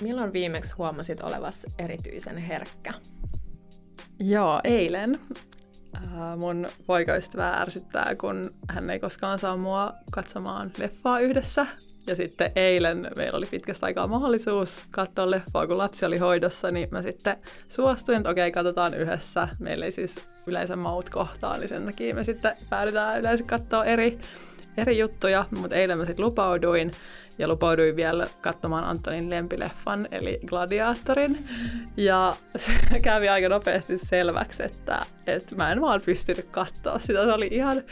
milloin viimeksi huomasit olevas erityisen herkkä? Joo, eilen. Äh, mun poikaystävä ärsyttää, kun hän ei koskaan saa mua katsomaan leffaa yhdessä. Ja sitten eilen meillä oli pitkästä aikaa mahdollisuus katsoa leffaa, kun lapsi oli hoidossa, niin mä sitten suostuin, että okei, katsotaan yhdessä. Meillä ei siis yleensä maut kohtaa, niin sen takia me sitten päädytään yleensä katsoa eri, eri juttuja, mutta eilen mä sitten lupauduin ja lupauduin vielä katsomaan Antonin lempileffan, eli Gladiatorin. Ja se kävi aika nopeasti selväksi, että, että mä en vaan pystynyt katsoa sitä. Se oli ihan,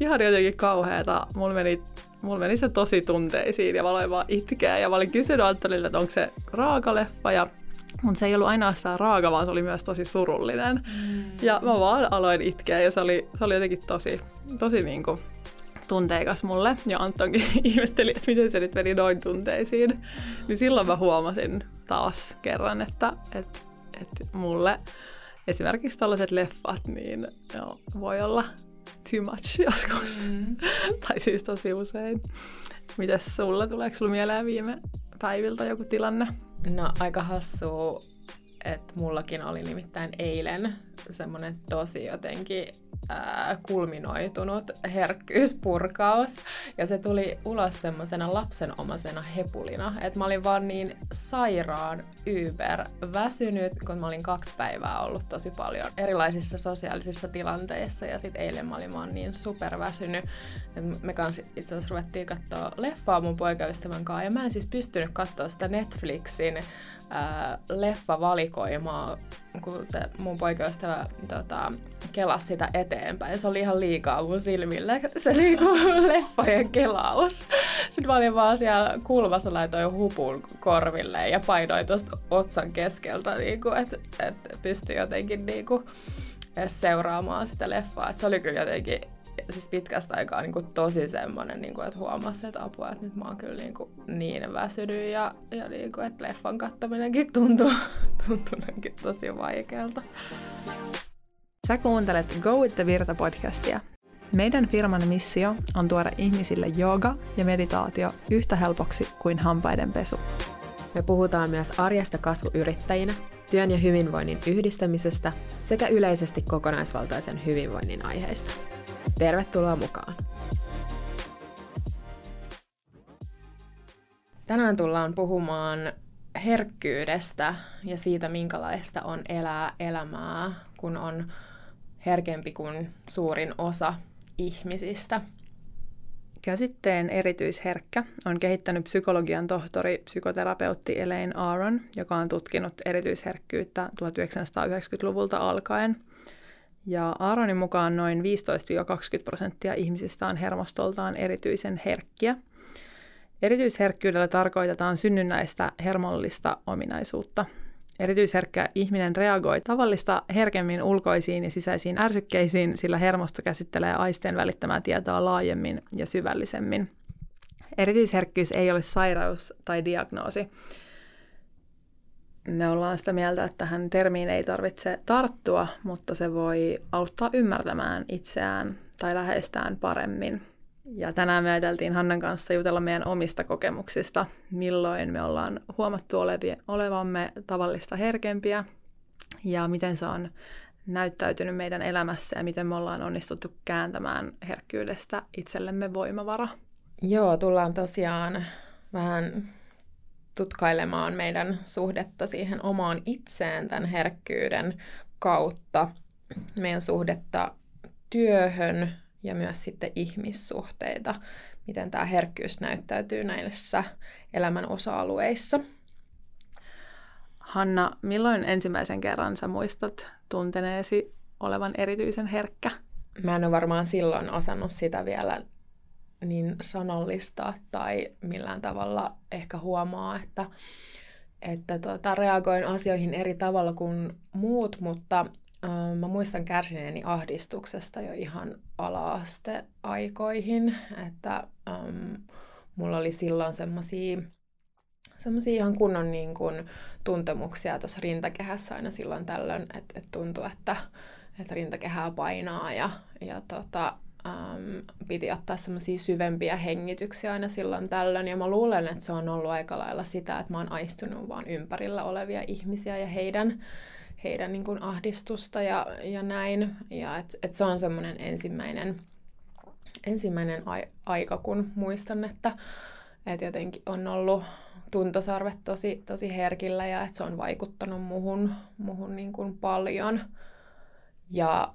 ihan jotenkin kauheata. Mulla meni, mulla meni se tosi tunteisiin ja mä aloin vaan itkeä. Ja mä olin kysynyt Antonille, että onko se raaka leffa ja mutta se ei ollut ainoastaan raaka, vaan se oli myös tosi surullinen. Mm. Ja mä vaan aloin itkeä ja se oli, se oli jotenkin tosi, tosi niinku tunteikas mulle, ja Antonkin ihmetteli, että miten se nyt meni noin tunteisiin. Niin silloin mä huomasin taas kerran, että, että, että mulle esimerkiksi tällaiset leffat, niin joo, voi olla too much joskus. Mm. tai siis tosi usein. Mites sulle, tuleeko sulla mieleen viime päiviltä joku tilanne? No aika hassua, että mullakin oli nimittäin eilen semmoinen tosi jotenkin ää, kulminoitunut herkkyyspurkaus. Ja se tuli ulos semmoisena lapsenomaisena hepulina. Että mä olin vaan niin sairaan yber väsynyt, kun mä olin kaksi päivää ollut tosi paljon erilaisissa sosiaalisissa tilanteissa. Ja sitten eilen mä olin vaan niin super väsynyt. että me kanssa itse asiassa ruvettiin katsoa leffaa mun poikaystävän kanssa. Ja mä en siis pystynyt katsoa sitä Netflixin ää, leffavalikoimaa, kun se mun poikaystävä tota, kelasi sitä eteenpäin. Se oli ihan liikaa mun silmille, se niinku leffojen kelaus. Sitten mä olin vaan siellä kulmassa laitoin hupun korville ja painoin tuosta otsan keskeltä, niinku, että et pystyi jotenkin niinku, seuraamaan sitä leffaa. Et se oli kyllä jotenkin siis pitkästä aikaa niin kuin tosi semmoinen, niin kuin, että huomasi, että apua, että nyt mä oon kyllä niin, kuin niin väsynyt ja, ja niin kuin, että leffan kattominenkin tuntuu, tuntuu tosi vaikealta. Sä kuuntelet Go with the Virta podcastia. Meidän firman missio on tuoda ihmisille jooga ja meditaatio yhtä helpoksi kuin hampaiden pesu. Me puhutaan myös arjesta kasvuyrittäjinä, työn ja hyvinvoinnin yhdistämisestä sekä yleisesti kokonaisvaltaisen hyvinvoinnin aiheista. Tervetuloa mukaan! Tänään tullaan puhumaan herkkyydestä ja siitä, minkälaista on elää elämää, kun on herkempi kuin suurin osa ihmisistä. Käsitteen erityisherkkä on kehittänyt psykologian tohtori, psykoterapeutti Elaine Aron, joka on tutkinut erityisherkkyyttä 1990-luvulta alkaen – ja Aaronin mukaan noin 15-20 prosenttia ihmisistä on hermostoltaan erityisen herkkiä. Erityisherkkyydellä tarkoitetaan synnynnäistä hermollista ominaisuutta. Erityisherkkä ihminen reagoi tavallista herkemmin ulkoisiin ja sisäisiin ärsykkeisiin, sillä hermosto käsittelee aisten välittämää tietoa laajemmin ja syvällisemmin. Erityisherkkyys ei ole sairaus tai diagnoosi me ollaan sitä mieltä, että tähän termiin ei tarvitse tarttua, mutta se voi auttaa ymmärtämään itseään tai läheistään paremmin. Ja tänään me ajateltiin Hannan kanssa jutella meidän omista kokemuksista, milloin me ollaan huomattu olevamme tavallista herkempiä ja miten se on näyttäytynyt meidän elämässä ja miten me ollaan onnistuttu kääntämään herkkyydestä itsellemme voimavara. Joo, tullaan tosiaan vähän tutkailemaan meidän suhdetta siihen omaan itseen tämän herkkyyden kautta, meidän suhdetta työhön ja myös sitten ihmissuhteita, miten tämä herkkyys näyttäytyy näissä elämän osa-alueissa. Hanna, milloin ensimmäisen kerran sä muistat tunteneesi olevan erityisen herkkä? Mä en ole varmaan silloin osannut sitä vielä niin sanallistaa tai millään tavalla ehkä huomaa, että, että tota, reagoin asioihin eri tavalla kuin muut, mutta äh, mä muistan kärsineeni ahdistuksesta jo ihan ala-asteaikoihin, että ähm, mulla oli silloin semmoisia semmoisia ihan kunnon niin kun, tuntemuksia tuossa rintakehässä aina silloin tällöin, että et tuntui, että, että rintakehää painaa ja, ja tota, äm, piti ottaa semmoisia syvempiä hengityksiä aina silloin tällöin. Ja mä luulen, että se on ollut aika lailla sitä, että mä oon aistunut vaan ympärillä olevia ihmisiä ja heidän, heidän niin kuin ahdistusta ja, ja näin. Ja että et se on semmoinen ensimmäinen, ensimmäinen ai, aika, kun muistan, että et jotenkin on ollut tuntosarvet tosi, tosi herkillä ja että se on vaikuttanut muhun, muhun niin kuin paljon. Ja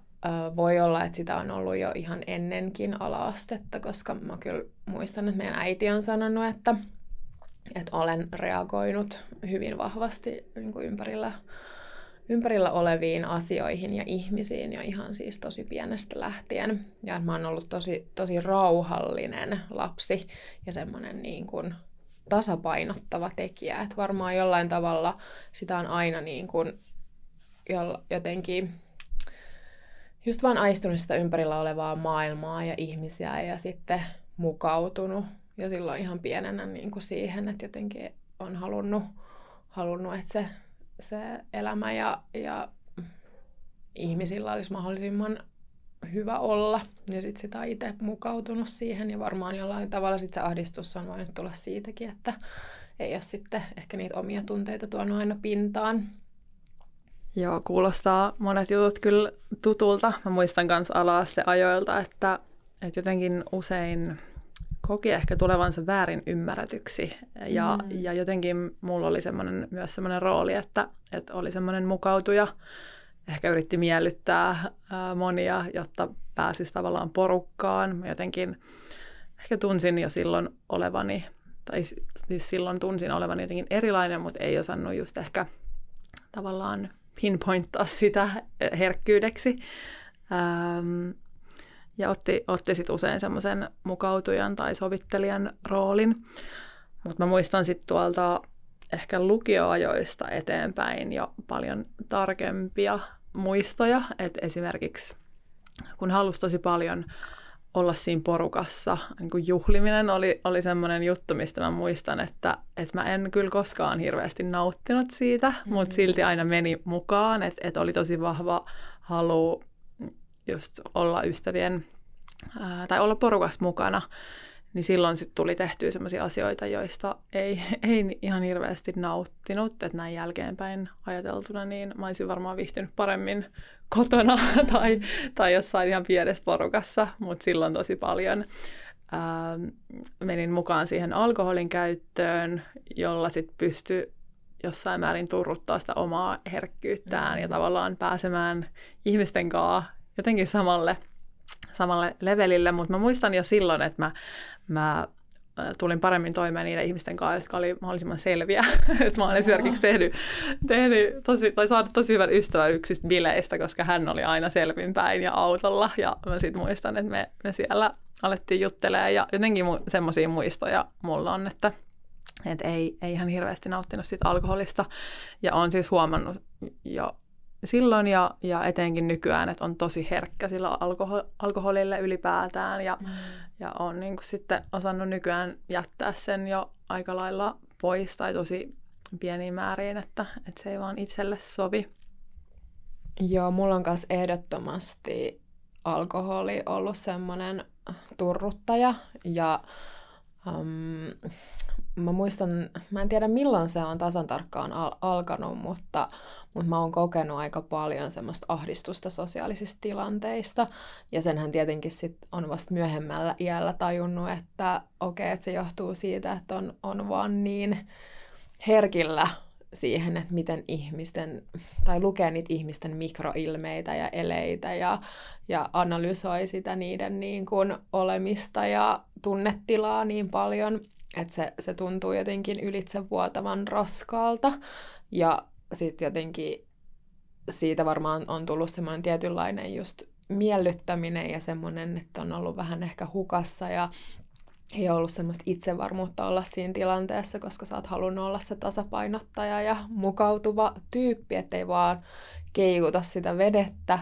voi olla, että sitä on ollut jo ihan ennenkin alaastetta, koska mä kyllä muistan, että meidän äiti on sanonut, että, että olen reagoinut hyvin vahvasti niin kuin ympärillä, ympärillä oleviin asioihin ja ihmisiin jo ihan siis tosi pienestä lähtien. Ja mä oon ollut tosi, tosi rauhallinen lapsi ja semmoinen niin kuin tasapainottava tekijä. Että varmaan jollain tavalla sitä on aina niin kuin jotenkin just vaan aistunut sitä ympärillä olevaa maailmaa ja ihmisiä ja sitten mukautunut jo silloin ihan pienenä niin kuin siihen, että jotenkin on halunnut, halunnut että se, se elämä ja, ja ihmisillä olisi mahdollisimman hyvä olla. Ja sitten sitä on itse mukautunut siihen ja varmaan jollain tavalla sitten se ahdistus on voinut tulla siitäkin, että ei ole sitten ehkä niitä omia tunteita tuonut aina pintaan. Joo, kuulostaa monet jutut kyllä tutulta. Mä muistan myös ala-asteajoilta, että, että jotenkin usein koki ehkä tulevansa väärin ymmärretyksi. Ja, mm. ja jotenkin mulla oli semmoinen, myös semmoinen rooli, että, että oli semmoinen mukautuja, ehkä yritti miellyttää ää, monia, jotta pääsisi tavallaan porukkaan. Mä jotenkin ehkä tunsin jo silloin olevani, tai siis silloin tunsin olevani jotenkin erilainen, mutta ei osannut just ehkä tavallaan pinpointtaa sitä herkkyydeksi. Ähm, ja otti, otti sitten usein semmoisen mukautujan tai sovittelijan roolin. Mutta mä muistan sitten tuolta ehkä lukioajoista eteenpäin jo paljon tarkempia muistoja. Että esimerkiksi kun halusi tosi paljon olla siinä porukassa. Niin kuin juhliminen oli, oli semmoinen juttu, mistä mä muistan, että, että mä en kyllä koskaan hirveästi nauttinut siitä, mm-hmm. mutta silti aina meni mukaan, että, että oli tosi vahva halu just olla ystävien ää, tai olla porukassa mukana niin silloin sitten tuli tehtyä sellaisia asioita, joista ei, ei ihan hirveästi nauttinut, että näin jälkeenpäin ajateltuna, niin mä olisin varmaan viihtynyt paremmin kotona tai, tai jossain ihan pienessä porukassa, mutta silloin tosi paljon ää, menin mukaan siihen alkoholin käyttöön, jolla sitten pystyi jossain määrin turruttaa sitä omaa herkkyyttään ja tavallaan pääsemään ihmisten kanssa jotenkin samalle samalle levelille, mutta mä muistan jo silloin, että mä, mä tulin paremmin toimeen niiden ihmisten kanssa, jotka oli mahdollisimman selviä. että mä olen esimerkiksi tehnyt, tehnyt tosi, tai saanut tosi hyvän ystävän yksistä bileistä, koska hän oli aina selvinpäin ja autolla. Ja mä sitten muistan, että me, me siellä alettiin juttelemaan ja jotenkin mu- semmoisia muistoja mulla on, että et ei, ei ihan hirveästi nauttinut siitä alkoholista. Ja on siis huomannut jo silloin ja, ja etenkin nykyään, että on tosi herkkä sillä alkoho- alkoholille ylipäätään ja, mm. Ja on niin kuin sitten osannut nykyään jättää sen jo aika lailla pois tai tosi pieniin määriin, että, että se ei vaan itselle sovi. Joo, mulla on myös ehdottomasti alkoholi ollut semmoinen turruttaja ja um, mä muistan, mä en tiedä milloin se on tasan tarkkaan al- alkanut, mutta, mutta mä oon kokenut aika paljon semmoista ahdistusta sosiaalisista tilanteista. Ja senhän tietenkin sit on vasta myöhemmällä iällä tajunnut, että okei, okay, että se johtuu siitä, että on, on vaan niin herkillä siihen, että miten ihmisten, tai lukee niitä ihmisten mikroilmeitä ja eleitä ja, ja analysoi sitä niiden niin kuin olemista ja tunnetilaa niin paljon, että se, se tuntuu jotenkin ylitsevuotavan raskaalta. Ja sitten jotenkin siitä varmaan on tullut semmoinen tietynlainen just miellyttäminen ja semmoinen, että on ollut vähän ehkä hukassa ja ei ollut semmoista itsevarmuutta olla siinä tilanteessa, koska sä oot halunnut olla se tasapainottaja ja mukautuva tyyppi, ettei vaan keikuta sitä vedettä.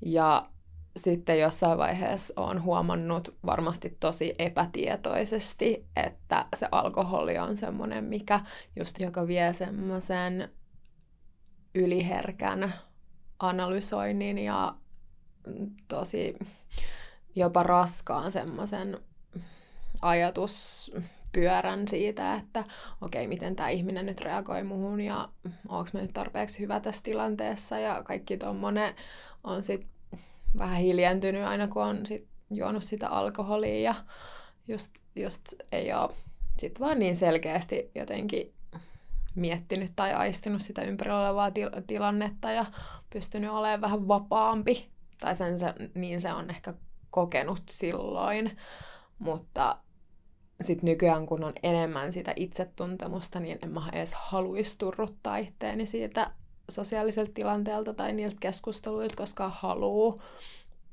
Ja sitten jossain vaiheessa on huomannut varmasti tosi epätietoisesti, että se alkoholi on semmoinen, mikä just joka vie semmoisen yliherkän analysoinnin ja tosi jopa raskaan semmoisen ajatuspyörän siitä, että okei, okay, miten tämä ihminen nyt reagoi muhun ja onko mä nyt tarpeeksi hyvä tässä tilanteessa ja kaikki tuommoinen on sitten vähän hiljentynyt aina, kun on sit juonut sitä alkoholia ja just, just ei ole sit vaan niin selkeästi jotenkin miettinyt tai aistinut sitä ympärillä olevaa til- tilannetta ja pystynyt olemaan vähän vapaampi. Tai sen se, niin se on ehkä kokenut silloin. Mutta sitten nykyään, kun on enemmän sitä itsetuntemusta, niin en mä edes haluaisi turruttaa itteeni siitä sosiaaliselta tilanteelta tai niiltä keskusteluilta, koska haluu.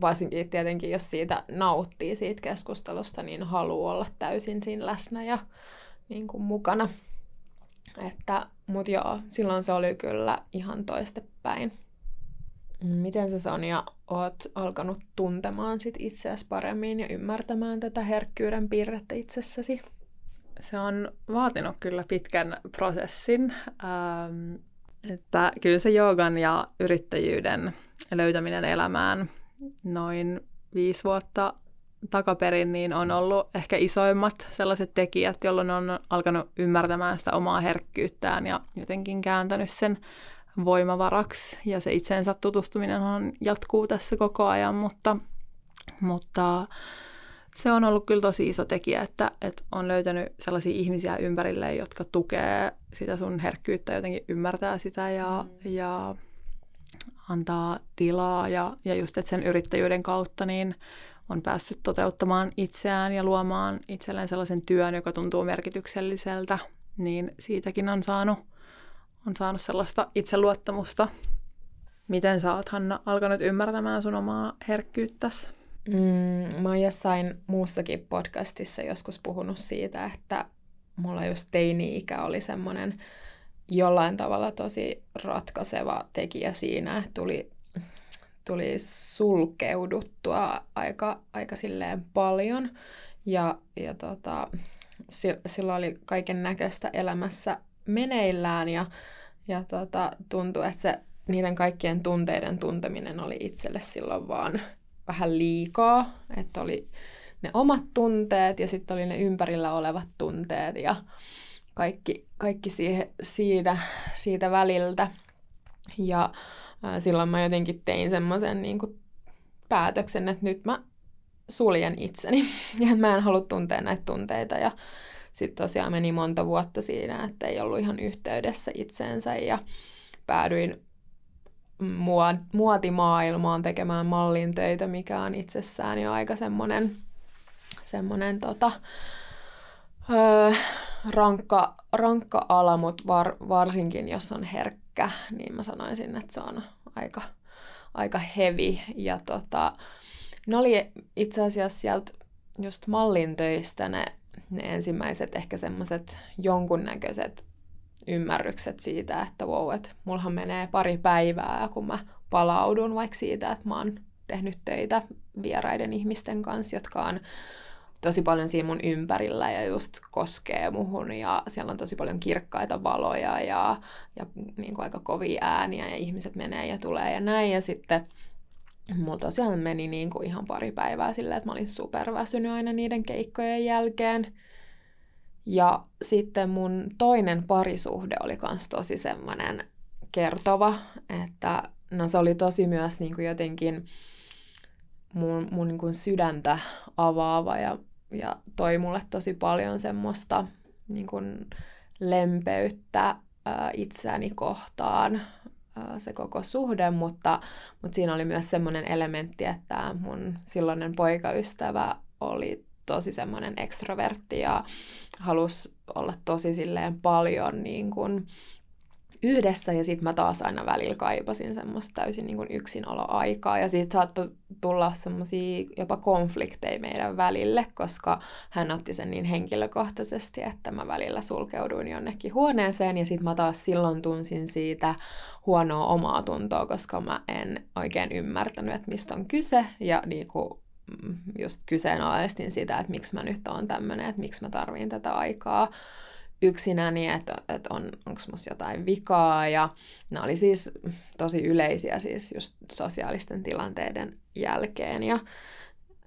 Varsinkin tietenkin, jos siitä nauttii siitä keskustelusta, niin haluaa olla täysin siinä läsnä ja niin kuin mukana. Että, mut joo, silloin se oli kyllä ihan toistepäin. Miten sä Sonja oot alkanut tuntemaan sit itseäsi paremmin ja ymmärtämään tätä herkkyyden piirrettä itsessäsi? Se on vaatinut kyllä pitkän prosessin. Ähm, että kyllä se joogan ja yrittäjyyden löytäminen elämään noin viisi vuotta takaperin, niin on ollut ehkä isoimmat sellaiset tekijät, jolloin on alkanut ymmärtämään sitä omaa herkkyyttään ja jotenkin kääntänyt sen voimavaraksi. Ja se itsensä tutustuminen on, jatkuu tässä koko ajan, mutta, mutta se on ollut kyllä tosi iso tekijä, että, että on löytänyt sellaisia ihmisiä ympärille, jotka tukee sitä sun herkkyyttä, jotenkin ymmärtää sitä ja, mm. ja antaa tilaa. Ja, ja just, että sen yrittäjyyden kautta niin on päässyt toteuttamaan itseään ja luomaan itselleen sellaisen työn, joka tuntuu merkitykselliseltä, niin siitäkin on saanut, on saanut sellaista itseluottamusta. Miten sä oot, Hanna, alkanut ymmärtämään sun omaa herkkyyttäsi? Mm, mä oon jossain muussakin podcastissa joskus puhunut siitä, että mulla just teini-ikä oli semmoinen jollain tavalla tosi ratkaiseva tekijä siinä, tuli tuli sulkeuduttua aika, aika silleen paljon. Ja, ja tota, silloin oli kaiken näköistä elämässä meneillään ja, ja tota, tuntui, että se niiden kaikkien tunteiden tunteminen oli itselle silloin vaan vähän liikaa. Että oli ne omat tunteet ja sitten oli ne ympärillä olevat tunteet ja kaikki, kaikki siihen, siitä, siitä väliltä. Ja silloin mä jotenkin tein semmoisen niin päätöksen, että nyt mä suljen itseni ja mä en halua tuntea näitä tunteita ja sitten tosiaan meni monta vuotta siinä, että ei ollut ihan yhteydessä itseensä ja päädyin muotimaailmaan tekemään mallin töitä, mikä on itsessään jo aika semmoinen, semmoinen tota, öö, rankka, rankka ala, mutta var, varsinkin jos on herkkä niin mä sanoisin, että se on aika, aika heavy. Ja tota, ne oli itse asiassa sieltä just mallin töistä ne, ne ensimmäiset ehkä semmoiset jonkunnäköiset ymmärrykset siitä, että wow, että mullahan menee pari päivää, kun mä palaudun vaikka siitä, että mä oon tehnyt töitä vieraiden ihmisten kanssa, jotka on tosi paljon siinä mun ympärillä ja just koskee muhun ja siellä on tosi paljon kirkkaita valoja ja, ja niin kuin aika kovia ääniä ja ihmiset menee ja tulee ja näin ja sitten mulla tosiaan meni niin kuin ihan pari päivää silleen, että mä olin superväsynyt aina niiden keikkojen jälkeen. Ja sitten mun toinen parisuhde oli kans tosi semmoinen kertova, että no se oli tosi myös niin kuin jotenkin mun, mun niin kuin sydäntä avaava ja ja toi mulle tosi paljon semmoista niin kuin lempeyttä ää, itseäni kohtaan ää, se koko suhde, mutta, mutta siinä oli myös semmoinen elementti, että mun silloinen poikaystävä oli tosi semmoinen ekstrovertti ja halusi olla tosi silleen paljon niin kuin, yhdessä ja sitten mä taas aina välillä kaipasin semmoista täysin niin yksinoloaikaa ja siitä saattoi tulla semmoisia jopa konflikteja meidän välille, koska hän otti sen niin henkilökohtaisesti, että mä välillä sulkeuduin jonnekin huoneeseen ja sitten mä taas silloin tunsin siitä huonoa omaa tuntoa, koska mä en oikein ymmärtänyt, että mistä on kyse ja niin kuin just kyseenalaistin sitä, että miksi mä nyt oon tämmöinen, että miksi mä tarviin tätä aikaa yksinäni, että, että on, onko musta jotain vikaa. Ja nämä oli siis tosi yleisiä siis just sosiaalisten tilanteiden jälkeen. Ja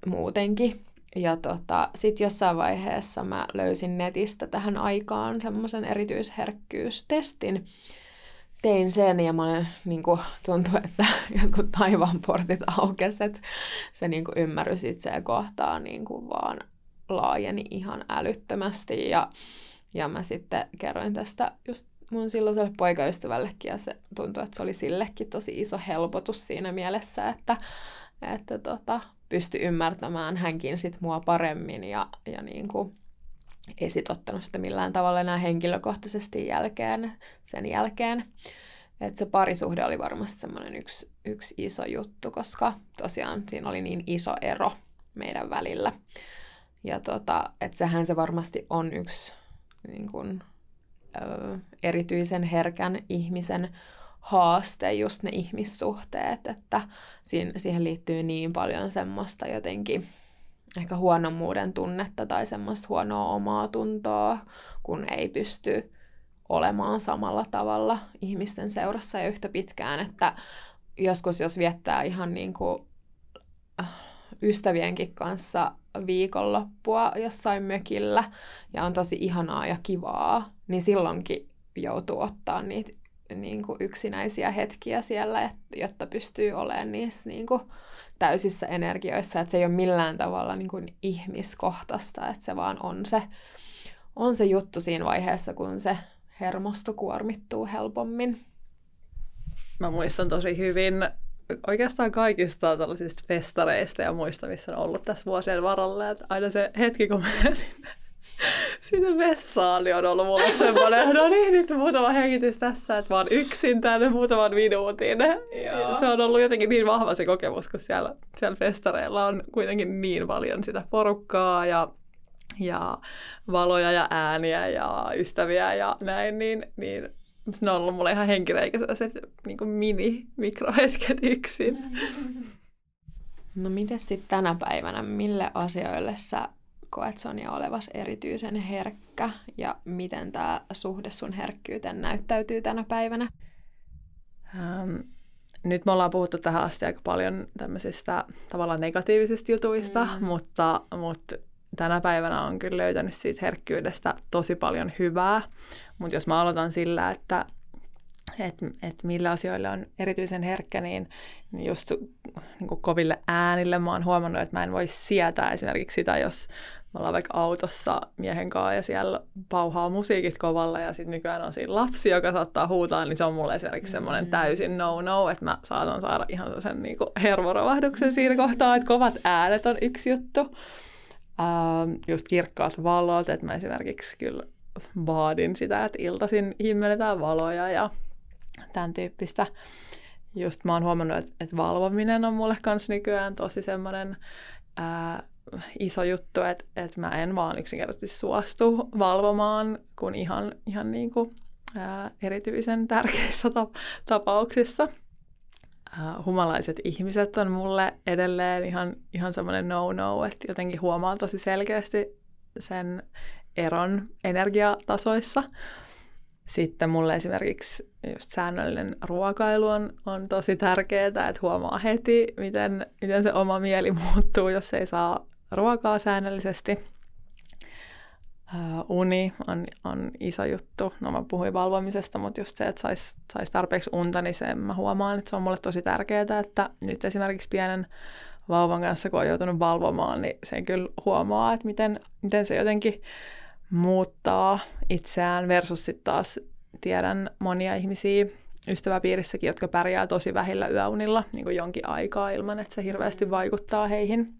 muutenkin. Ja tota, sitten jossain vaiheessa mä löysin netistä tähän aikaan semmoisen erityisherkkyystestin. Tein sen ja mä niin kuin, tuntui, että jotkut taivaan portit aukesivat. Se niin kuin, ymmärrys itseä kohtaan niin kuin, vaan laajeni ihan älyttömästi. Ja, ja mä sitten kerroin tästä just mun silloiselle poikaystävällekin ja se tuntui, että se oli sillekin tosi iso helpotus siinä mielessä, että, että tota, pystyi ymmärtämään hänkin sit mua paremmin ja, ja niin kuin ei sit ottanut sitä millään tavalla enää henkilökohtaisesti jälkeen, sen jälkeen. Et se parisuhde oli varmasti semmoinen yksi, yksi iso juttu, koska tosiaan siinä oli niin iso ero meidän välillä. Ja tota, että sehän se varmasti on yksi niin kun, ö, erityisen herkän ihmisen haaste, just ne ihmissuhteet, että siihen, siihen liittyy niin paljon semmoista jotenkin ehkä huonommuuden tunnetta tai semmoista huonoa omaa tuntoa, kun ei pysty olemaan samalla tavalla ihmisten seurassa ja yhtä pitkään, että joskus jos viettää ihan niin kuin äh, ystävienkin kanssa viikonloppua jossain mökillä ja on tosi ihanaa ja kivaa, niin silloinkin joutuu ottaa niitä niin kuin yksinäisiä hetkiä siellä, jotta pystyy olemaan niissä niin kuin täysissä energioissa, että se ei ole millään tavalla niin kuin ihmiskohtaista, että se vaan on se, on se juttu siinä vaiheessa, kun se hermosto kuormittuu helpommin. Mä muistan tosi hyvin oikeastaan kaikista tällaisista festareista ja muista, missä on ollut tässä vuosien varrella, että aina se hetki, kun menee sinne sinne vessaan, niin on ollut mulle semmoinen, no niin, nyt muutama hengitys tässä, että mä oon yksin tänne muutaman minuutin. Joo. Se on ollut jotenkin niin vahva se kokemus, kun siellä, siellä festareilla on kuitenkin niin paljon sitä porukkaa ja, ja valoja ja ääniä ja ystäviä ja näin, niin, niin se on ollut mulle ihan henkireikä sellaiset niin mini-mikrohetket yksin. No miten sitten tänä päivänä, mille asioille sä koet Sonja olevas erityisen herkkä ja miten tämä suhde sun herkkyyteen näyttäytyy tänä päivänä? Ähm, nyt me ollaan puhuttu tähän asti aika paljon tämmöisistä tavallaan negatiivisista jutuista, mm. mutta, mutta tänä päivänä on kyllä löytänyt siitä herkkyydestä tosi paljon hyvää. Mutta jos mä aloitan sillä, että että et millä asioille on erityisen herkkä, niin, just niin kuin koville äänille mä oon huomannut, että mä en voi sietää esimerkiksi sitä, jos ollaan vaikka autossa miehen kanssa ja siellä pauhaa musiikit kovalla ja sitten nykyään on siinä lapsi, joka saattaa huutaa, niin se on mulle esimerkiksi semmoinen mm. täysin no-no, että mä saatan saada ihan sen niin hermorovahduksen siinä kohtaa, että kovat äänet on yksi juttu. Ähm, just kirkkaat valot, että mä esimerkiksi kyllä vaadin sitä, että iltaisin himmeletään valoja ja tämän tyyppistä. Just mä oon huomannut, että, että valvominen on mulle kans nykyään tosi semmoinen ää, iso juttu, että, että mä en vaan yksinkertaisesti suostu valvomaan, kun ihan, ihan niin kuin, ää, erityisen tärkeissä tapauksissa. Ää, humalaiset ihmiset on mulle edelleen ihan, ihan semmoinen no-no, että jotenkin huomaa tosi selkeästi sen eron energiatasoissa. Sitten mulle esimerkiksi just säännöllinen ruokailu on, on tosi tärkeää, että huomaa heti, miten, miten se oma mieli muuttuu, jos ei saa ruokaa säännöllisesti. Uh, uni on, on iso juttu. No mä puhuin valvomisesta, mutta just se, että saisi sais tarpeeksi unta, niin sen mä huomaan, että se on mulle tosi tärkeää, että nyt esimerkiksi pienen vauvan kanssa, kun on joutunut valvomaan, niin sen kyllä huomaa, että miten, miten se jotenkin muuttaa itseään versus sitten taas tiedän monia ihmisiä ystäväpiirissäkin, jotka pärjää tosi vähillä yöunilla niin kuin jonkin aikaa ilman, että se hirveästi vaikuttaa heihin.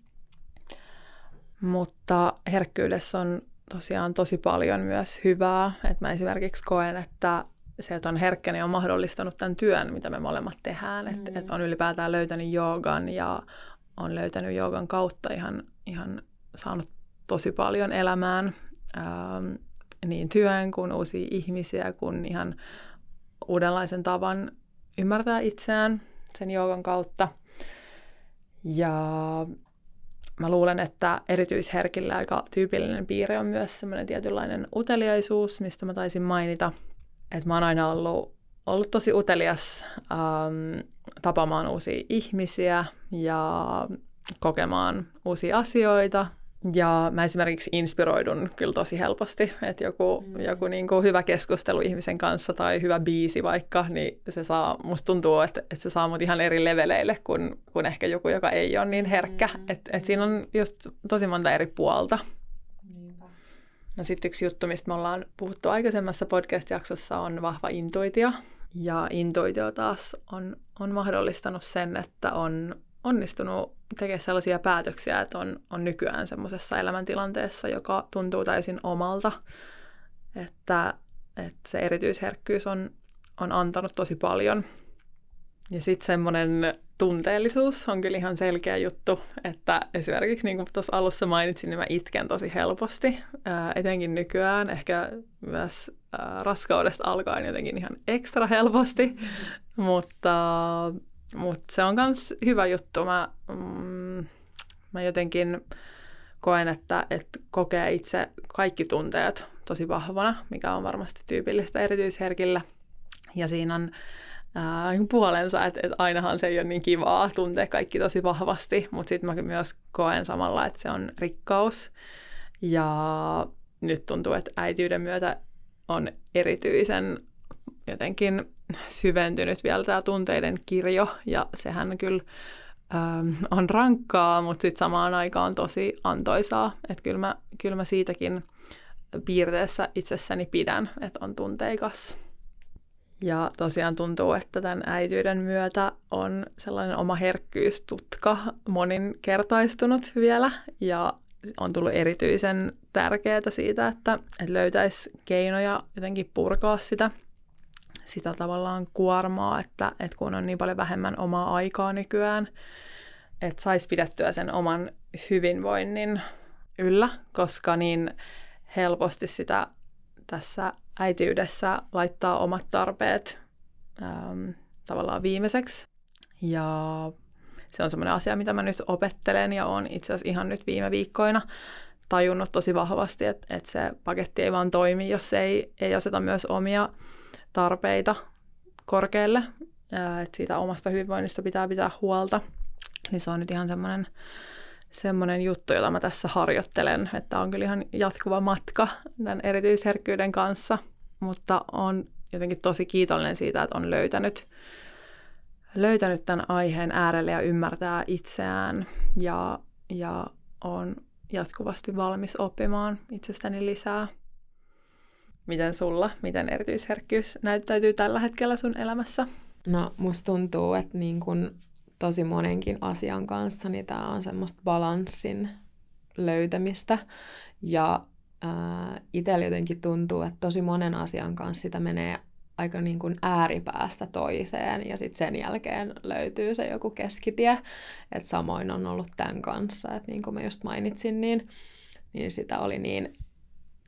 Mutta herkkyydessä on tosiaan tosi paljon myös hyvää. Että mä esimerkiksi koen, että se, että on herkkä, niin on mahdollistanut tämän työn, mitä me molemmat tehdään. Mm. Että et on ylipäätään löytänyt joogan ja on löytänyt joogan kautta ihan, ihan saanut tosi paljon elämään ähm, niin työn kuin uusia ihmisiä, kuin ihan uudenlaisen tavan ymmärtää itseään sen joogan kautta. Ja mä luulen, että erityisherkillä aika tyypillinen piirre on myös semmoinen tietynlainen uteliaisuus, mistä mä taisin mainita. Että mä oon aina ollut, ollut tosi utelias ähm, tapaamaan uusia ihmisiä ja kokemaan uusia asioita. Ja mä esimerkiksi inspiroidun kyllä tosi helposti, että joku, mm. joku niin kuin hyvä keskustelu ihmisen kanssa tai hyvä biisi vaikka, niin se saa, musta tuntuu, että, että se saa mut ihan eri leveleille kuin, kuin ehkä joku, joka ei ole niin herkkä. Mm. Että et siinä on just tosi monta eri puolta. No sitten yksi juttu, mistä me ollaan puhuttu aikaisemmassa podcast-jaksossa, on vahva intuitio. Ja intuitio taas on, on mahdollistanut sen, että on onnistunut tekemään sellaisia päätöksiä, että on, on nykyään semmoisessa elämäntilanteessa, joka tuntuu täysin omalta. Että, että se erityisherkkyys on, on antanut tosi paljon. Ja sitten semmoinen tunteellisuus on kyllä ihan selkeä juttu, että esimerkiksi niin kuin tuossa alussa mainitsin, niin mä itken tosi helposti, ää, etenkin nykyään, ehkä myös ää, raskaudesta alkaen jotenkin ihan ekstra helposti, mutta, mutta se on myös hyvä juttu. Mä, mm, mä jotenkin koen, että, että kokee itse kaikki tunteet tosi vahvana, mikä on varmasti tyypillistä erityisherkillä. Ja siinä on ää, niin puolensa, että, että ainahan se ei ole niin kivaa tuntea kaikki tosi vahvasti, mutta sitten mä myös koen samalla, että se on rikkaus. Ja nyt tuntuu, että äitiyden myötä on erityisen jotenkin syventynyt vielä tämä tunteiden kirjo, ja sehän kyllä ähm, on rankkaa, mutta sitten samaan aikaan tosi antoisaa. Että kyllä mä, kyllä mä siitäkin piirteessä itsessäni pidän, että on tunteikas. Ja tosiaan tuntuu, että tämän äityyden myötä on sellainen oma herkkyystutka moninkertaistunut vielä ja on tullut erityisen tärkeää siitä, että, että löytäisi keinoja jotenkin purkaa sitä, sitä tavallaan kuormaa, että, että kun on niin paljon vähemmän omaa aikaa nykyään, että saisi pidettyä sen oman hyvinvoinnin yllä, koska niin helposti sitä tässä äitiydessä laittaa omat tarpeet ähm, tavallaan viimeiseksi. Ja se on semmoinen asia, mitä mä nyt opettelen ja on itse asiassa ihan nyt viime viikkoina tajunnut tosi vahvasti, että, että se paketti ei vaan toimi, jos ei, ei aseta myös omia tarpeita korkealle. Että siitä omasta hyvinvoinnista pitää pitää huolta. Niin se on nyt ihan semmoinen semmoinen juttu, jota mä tässä harjoittelen, että on kyllä ihan jatkuva matka tämän erityisherkkyyden kanssa, mutta on jotenkin tosi kiitollinen siitä, että on löytänyt, löytänyt tämän aiheen äärelle ja ymmärtää itseään ja, ja on jatkuvasti valmis oppimaan itsestäni lisää. Miten sulla, miten erityisherkkyys näyttäytyy tällä hetkellä sun elämässä? No musta tuntuu, että niin kun tosi monenkin asian kanssa, niin tämä on semmoista balanssin löytämistä. Ja ää, itsellä jotenkin tuntuu, että tosi monen asian kanssa sitä menee aika niin kuin ääripäästä toiseen ja sitten sen jälkeen löytyy se joku keskitie. Että samoin on ollut tämän kanssa, että niin kuin mä just mainitsin, niin, niin sitä oli niin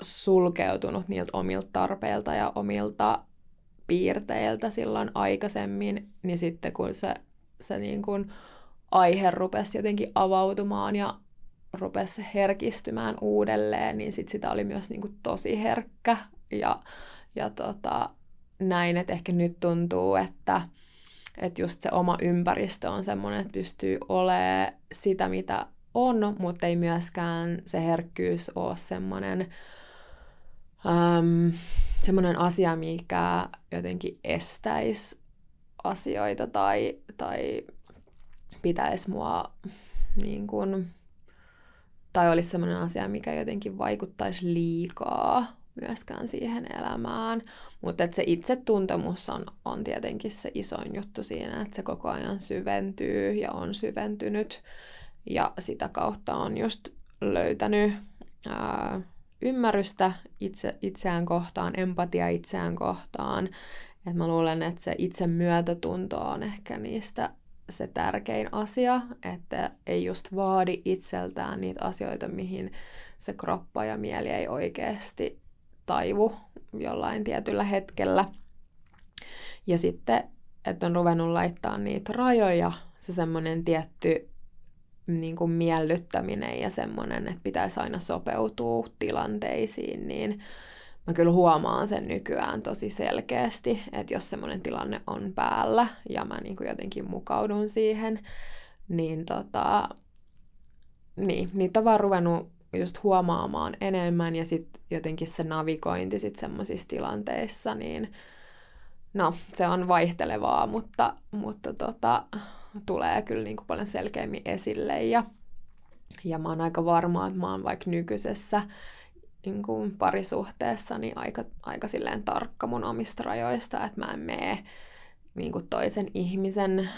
sulkeutunut niiltä omilta tarpeilta ja omilta piirteiltä silloin aikaisemmin, niin sitten kun se se niin kuin aihe rupesi jotenkin avautumaan ja rupesi herkistymään uudelleen, niin sit sitä oli myös niin kuin tosi herkkä. Ja, ja tota, näin, että ehkä nyt tuntuu, että, että just se oma ympäristö on semmoinen, että pystyy olemaan sitä, mitä on, mutta ei myöskään se herkkyys ole semmoinen, äm, semmoinen asia, mikä jotenkin estäisi asioita tai, tai pitäisi mua niin kuin, tai olisi sellainen asia, mikä jotenkin vaikuttaisi liikaa myöskään siihen elämään. Mutta se itsetuntemus on, on tietenkin se isoin juttu siinä, että se koko ajan syventyy ja on syventynyt. Ja sitä kautta on just löytänyt ää, ymmärrystä itse, itseään kohtaan, empatia itseään kohtaan et mä luulen, että se itse myötätunto on ehkä niistä se tärkein asia, että ei just vaadi itseltään niitä asioita, mihin se kroppa ja mieli ei oikeasti taivu jollain tietyllä hetkellä. Ja sitten, että on ruvennut laittaa niitä rajoja, se semmoinen tietty niin kuin miellyttäminen ja semmoinen, että pitäisi aina sopeutua tilanteisiin, niin mä kyllä huomaan sen nykyään tosi selkeästi, että jos semmoinen tilanne on päällä ja mä niin kuin jotenkin mukaudun siihen, niin tota, niin, niitä on vaan ruvennut just huomaamaan enemmän ja sitten jotenkin se navigointi sitten semmoisissa tilanteissa, niin no, se on vaihtelevaa, mutta, mutta tota, tulee kyllä niin kuin paljon selkeämmin esille ja, ja mä oon aika varma, että mä oon vaikka nykyisessä niin kuin parisuhteessa niin aika, aika silleen tarkka mun omista rajoista, että mä en mene niin kuin toisen ihmisen,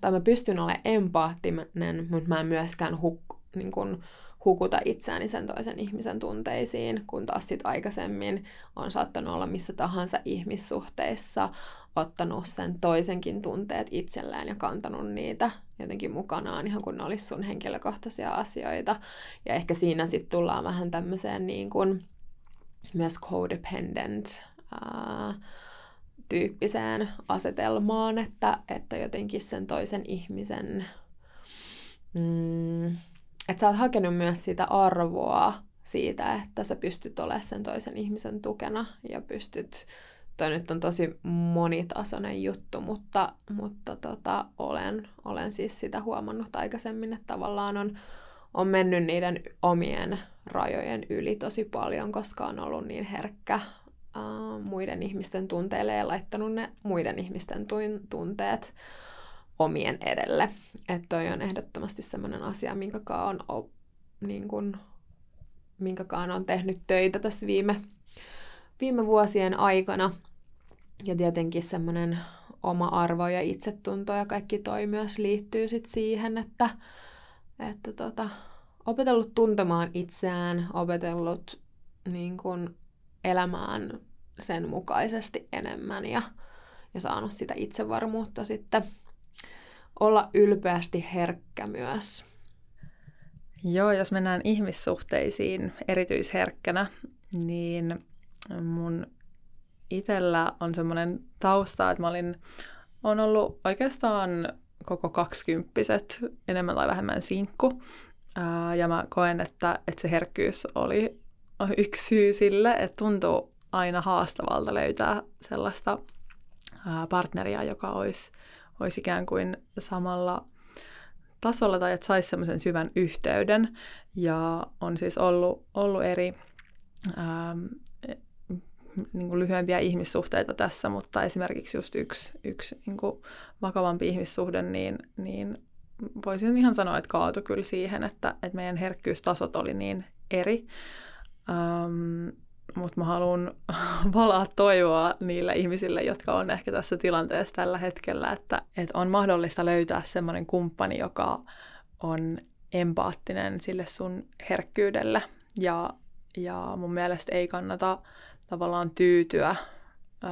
tai mä pystyn olemaan empaattinen, mutta mä en myöskään huk, niin kuin, hukuta itseäni sen toisen ihmisen tunteisiin, kun taas sit aikaisemmin on saattanut olla missä tahansa ihmissuhteissa, ottanut sen toisenkin tunteet itselleen ja kantanut niitä jotenkin mukanaan, ihan kun ne olisi sun henkilökohtaisia asioita. Ja ehkä siinä sitten tullaan vähän tämmöiseen niin kuin myös codependent ää, tyyppiseen asetelmaan, että, että jotenkin sen toisen ihmisen, mm, että sä oot hakenut myös sitä arvoa siitä, että sä pystyt olemaan sen toisen ihmisen tukena ja pystyt toi nyt on tosi monitasoinen juttu, mutta, mutta tota, olen, olen siis sitä huomannut aikaisemmin, että tavallaan on, on mennyt niiden omien rajojen yli tosi paljon, koska on ollut niin herkkä uh, muiden ihmisten tunteille ja laittanut ne muiden ihmisten tunteet omien edelle. Että toi on ehdottomasti sellainen asia, minkä on, op, niin kun, minkä on tehnyt töitä tässä viime, viime vuosien aikana. Ja tietenkin semmoinen oma arvo ja itsetunto ja kaikki toi myös liittyy sit siihen, että, että tota, opetellut tuntemaan itseään, opetellut niin kun, elämään sen mukaisesti enemmän ja, ja saanut sitä itsevarmuutta sitten olla ylpeästi herkkä myös. Joo, jos mennään ihmissuhteisiin erityisherkkänä, niin mun itsellä on semmoinen tausta, että mä olin, on ollut oikeastaan koko kaksikymppiset enemmän tai vähemmän sinkku. Ja mä koen, että, että se herkkyys oli yksi syy sille, että tuntuu aina haastavalta löytää sellaista partneria, joka olisi, olisi ikään kuin samalla tasolla tai että saisi semmoisen syvän yhteyden. Ja on siis ollut, ollut eri ää, niin kuin lyhyempiä ihmissuhteita tässä, mutta esimerkiksi just yksi, yksi niin kuin vakavampi ihmissuhde, niin, niin voisin ihan sanoa, että kaatui kyllä siihen, että, että meidän herkkyystasot oli niin eri. Um, mutta mä haluan valaa toivoa niille ihmisille, jotka on ehkä tässä tilanteessa tällä hetkellä, että, että on mahdollista löytää semmoinen kumppani, joka on empaattinen sille sun herkkyydelle. Ja, ja mun mielestä ei kannata tavallaan tyytyä ö,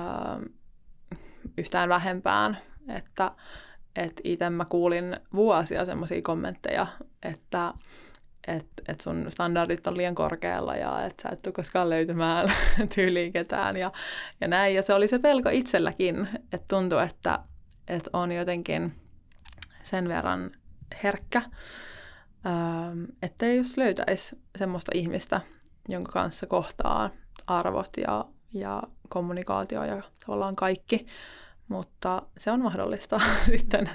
yhtään vähempään. Että et itse mä kuulin vuosia semmoisia kommentteja, että et, et sun standardit on liian korkealla ja että sä et tule koskaan löytymään tyyliin ketään ja, ja näin. Ja se oli se pelko itselläkin, että tuntui, että, että on jotenkin sen verran herkkä, ähm, ettei just löytäisi semmoista ihmistä, jonka kanssa kohtaa arvot ja, ja kommunikaatio ja tavallaan kaikki. Mutta se on mahdollista sitten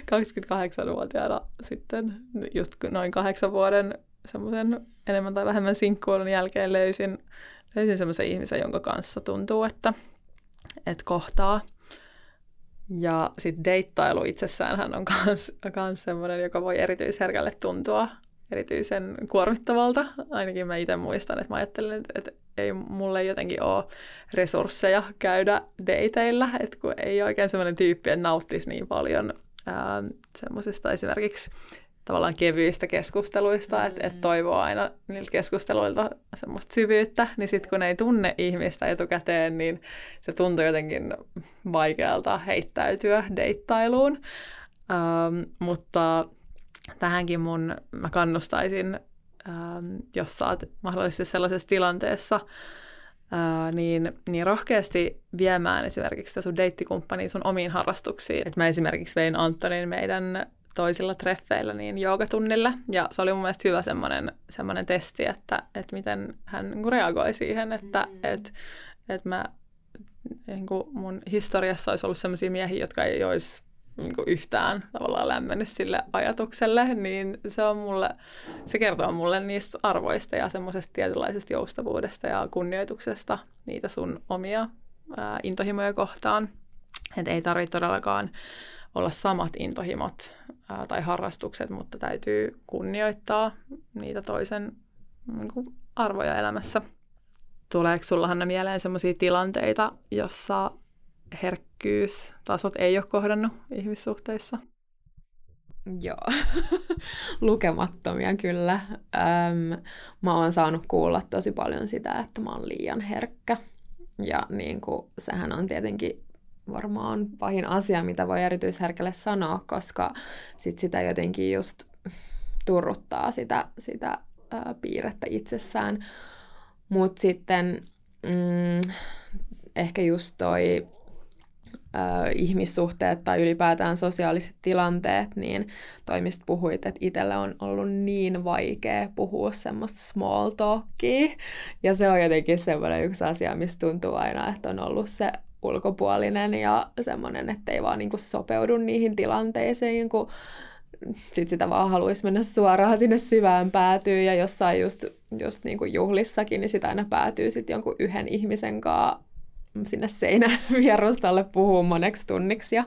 28-vuotiaana sitten just noin kahdeksan vuoden semmoisen enemmän tai vähemmän sinkkuilun jälkeen löysin, löysin semmoisen ihmisen, jonka kanssa tuntuu, että, että kohtaa. Ja sitten deittailu itsessään on myös kans semmoinen, joka voi erityisherkälle tuntua erityisen kuormittavalta. Ainakin mä itse muistan, että mä ajattelin, että ei mulle jotenkin ole resursseja käydä dateilla, että kun ei oikein semmoinen tyyppi, että nauttisi niin paljon semmoisista esimerkiksi tavallaan kevyistä keskusteluista, mm-hmm. että et toivoo aina niiltä keskusteluilta semmoista syvyyttä, niin sitten kun ei tunne ihmistä etukäteen, niin se tuntuu jotenkin vaikealta heittäytyä deittailuun. Ähm, mutta tähänkin mun, mä kannustaisin, ähm, jos sä oot mahdollisesti sellaisessa tilanteessa, äh, niin, niin rohkeasti viemään esimerkiksi sitä sun deittikumppania sun omiin harrastuksiin. Et mä esimerkiksi vein Antonin meidän toisilla treffeillä niin joogatunnille, ja se oli mun mielestä hyvä semmoinen, semmoinen testi, että, että miten hän niin reagoi siihen, että mm. että että mä niin kuin mun historiassa olisi ollut sellaisia miehiä, jotka ei olisi niin kuin yhtään tavallaan lämmennyt sille ajatukselle, niin se, on mulle, se kertoo mulle niistä arvoista ja semmoisesta tietynlaisesta joustavuudesta ja kunnioituksesta niitä sun omia ää, intohimoja kohtaan. Että ei tarvitse todellakaan olla samat intohimot ää, tai harrastukset, mutta täytyy kunnioittaa niitä toisen niin kuin, arvoja elämässä. Tuleeko sulla Hanna mieleen sellaisia tilanteita, jossa herkkyystasot ei ole kohdannut ihmissuhteissa? Joo, lukemattomia kyllä. Öm, mä oon saanut kuulla tosi paljon sitä, että mä oon liian herkkä. Ja niin kuin, sehän on tietenkin varmaan pahin asia, mitä voi erityisherkälle sanoa, koska sit sitä jotenkin just turruttaa sitä, sitä ää, piirrettä itsessään. Mutta sitten mm, ehkä just toi äh, ihmissuhteet tai ylipäätään sosiaaliset tilanteet, niin toimista puhuit, että itselle on ollut niin vaikea puhua semmoista small talkia. Ja se on jotenkin semmoinen yksi asia, mistä tuntuu aina, että on ollut se ulkopuolinen ja semmoinen, että ei vaan niinku sopeudu niihin tilanteisiin, kun sit sitä vaan haluaisi mennä suoraan sinne syvään päätyyn ja jossain just, just niin kuin juhlissakin, niin sitä aina päätyy sitten jonkun yhden ihmisen kanssa sinne seinän vierustalle puhuu moneksi tunniksi ja,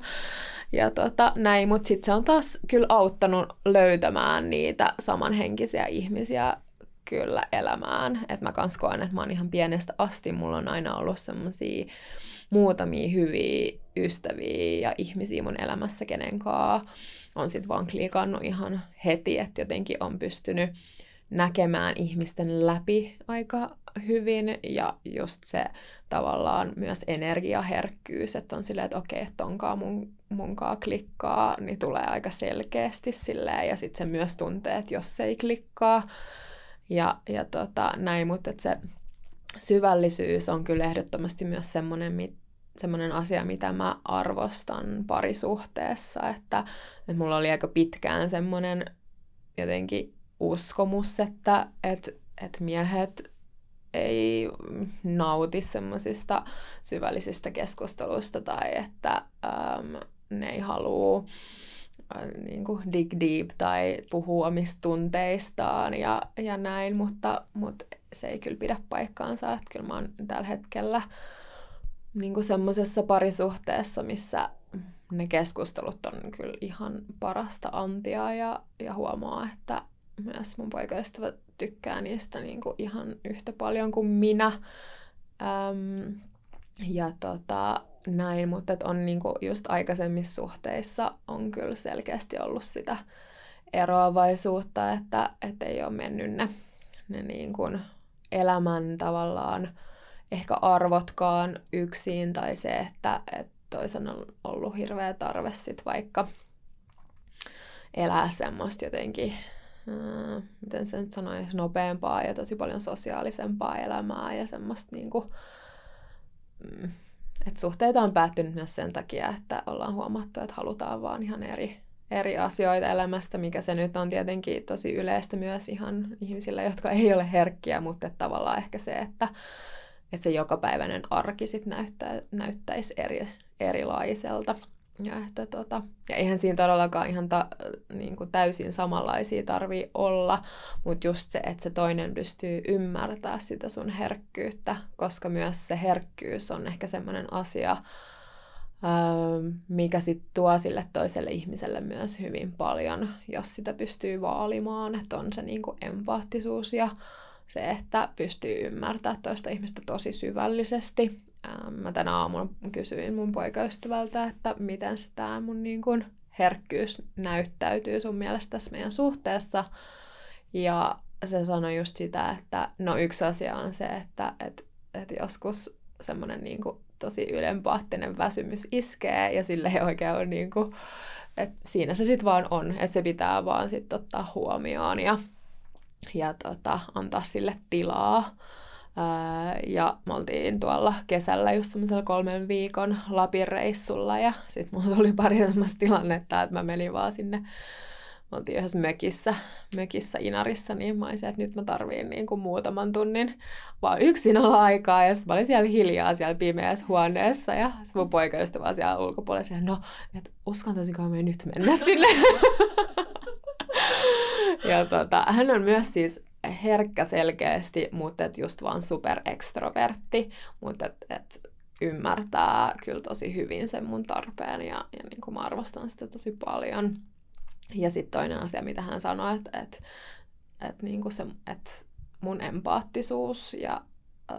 ja tota, näin, mutta sitten se on taas kyllä auttanut löytämään niitä samanhenkisiä ihmisiä kyllä elämään. Että mä kans koen, että mä oon ihan pienestä asti, mulla on aina ollut semmosia muutamia hyviä ystäviä ja ihmisiä mun elämässä, kenen on sitten vaan klikannut ihan heti, että jotenkin on pystynyt näkemään ihmisten läpi aika hyvin ja just se tavallaan myös energiaherkkyys, että on silleen, että okei, että tonkaan mun, munkaan klikkaa, niin tulee aika selkeästi silleen. Ja sitten se myös tuntee, että jos se ei klikkaa. Ja, ja tota, näin, mutta että se syvällisyys on kyllä ehdottomasti myös semmoinen, semmoinen asia, mitä mä arvostan parisuhteessa, että, että mulla oli aika pitkään semmoinen jotenkin uskomus, että, että, että miehet ei nauti semmoisista syvällisistä keskusteluista tai että äm, ne ei halua äh, niin kuin dig deep tai puhua omista tunteistaan ja, ja näin, mutta, mutta se ei kyllä pidä paikkaansa. Että kyllä mä oon tällä hetkellä niin semmoisessa parisuhteessa, missä ne keskustelut on kyllä ihan parasta antia ja, ja huomaa, että myös mun poikaystävä tykkää niistä niin kuin ihan yhtä paljon kuin minä. Öm, ja tota, näin, mutta on niin kuin just aikaisemmissa suhteissa on kyllä selkeästi ollut sitä eroavaisuutta, että, että ei ole mennyt ne, ne niin kuin elämän tavallaan ehkä arvotkaan yksin tai se, että, että toisen on ollut hirveä tarve sit vaikka elää semmoista jotenkin miten se nyt sanoisi, nopeampaa ja tosi paljon sosiaalisempaa elämää ja semmoista niin kuin, mm, että suhteita on päättynyt myös sen takia, että ollaan huomattu, että halutaan vaan ihan eri, eri asioita elämästä, mikä se nyt on tietenkin tosi yleistä myös ihan ihmisille, jotka ei ole herkkiä, mutta tavallaan ehkä se, että, että se jokapäiväinen arki sit näyttää, näyttäisi eri, erilaiselta. Ja, että tota, ja eihän siinä todellakaan ihan ta, niin kuin täysin samanlaisia tarvii olla, mutta just se, että se toinen pystyy ymmärtää sitä sun herkkyyttä, koska myös se herkkyys on ehkä semmoinen asia, ähm, mikä sitten tuo sille toiselle ihmiselle myös hyvin paljon, jos sitä pystyy vaalimaan, että on se niin kuin empaattisuus ja se, että pystyy ymmärtämään toista ihmistä tosi syvällisesti mä tänä aamuna kysyin mun poikaystävältä, että miten tämä mun niin kun herkkyys näyttäytyy sun mielestä tässä meidän suhteessa. Ja se sanoi just sitä, että no yksi asia on se, että et, et joskus semmoinen niin tosi ylempaattinen väsymys iskee ja sille ei oikein ole niin kuin, että siinä se sitten vaan on, että se pitää vaan sitten ottaa huomioon ja, ja tota, antaa sille tilaa ja me oltiin tuolla kesällä just semmoisella kolmen viikon Lapin reissulla ja sit mulla tuli pari semmoista tilannetta, että mä menin vaan sinne oltiin yhdessä mökissä, mökissä Inarissa, niin mä olisin, että nyt mä tarviin niin kuin muutaman tunnin vaan yksin olla aikaa. Ja sitten mä olin siellä hiljaa siellä pimeässä huoneessa ja sitten mun poikaystävä siellä ulkopuolella siellä, no, että uskaltaisinko me nyt mennä sinne. ja tota, hän on myös siis herkkä selkeästi, mutta et just vaan super ekstrovertti, mutta et, et ymmärtää kyllä tosi hyvin sen mun tarpeen ja, ja niin kuin mä arvostan sitä tosi paljon. Ja sitten toinen asia, mitä hän sanoi, että et, et niin se, et mun empaattisuus ja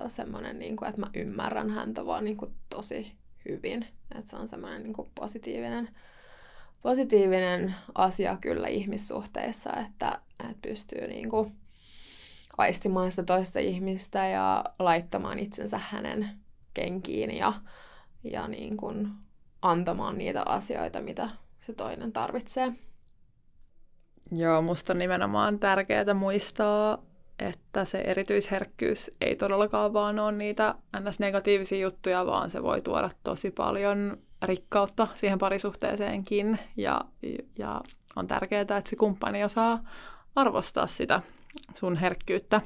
semmoinen, niin kuin, että mä ymmärrän häntä vaan niin kuin tosi hyvin. Että se on semmoinen niin kuin positiivinen, positiivinen asia kyllä ihmissuhteissa, että, että pystyy niin kuin aistimaan sitä toista ihmistä ja laittamaan itsensä hänen kenkiin ja, ja niin kuin antamaan niitä asioita, mitä se toinen tarvitsee. Joo, musta on nimenomaan tärkeää muistaa, että se erityisherkkyys ei todellakaan vaan ole niitä ns-negatiivisia juttuja, vaan se voi tuoda tosi paljon rikkautta siihen parisuhteeseenkin. Ja, ja on tärkeää, että se kumppani osaa arvostaa sitä sun herkkyyttä.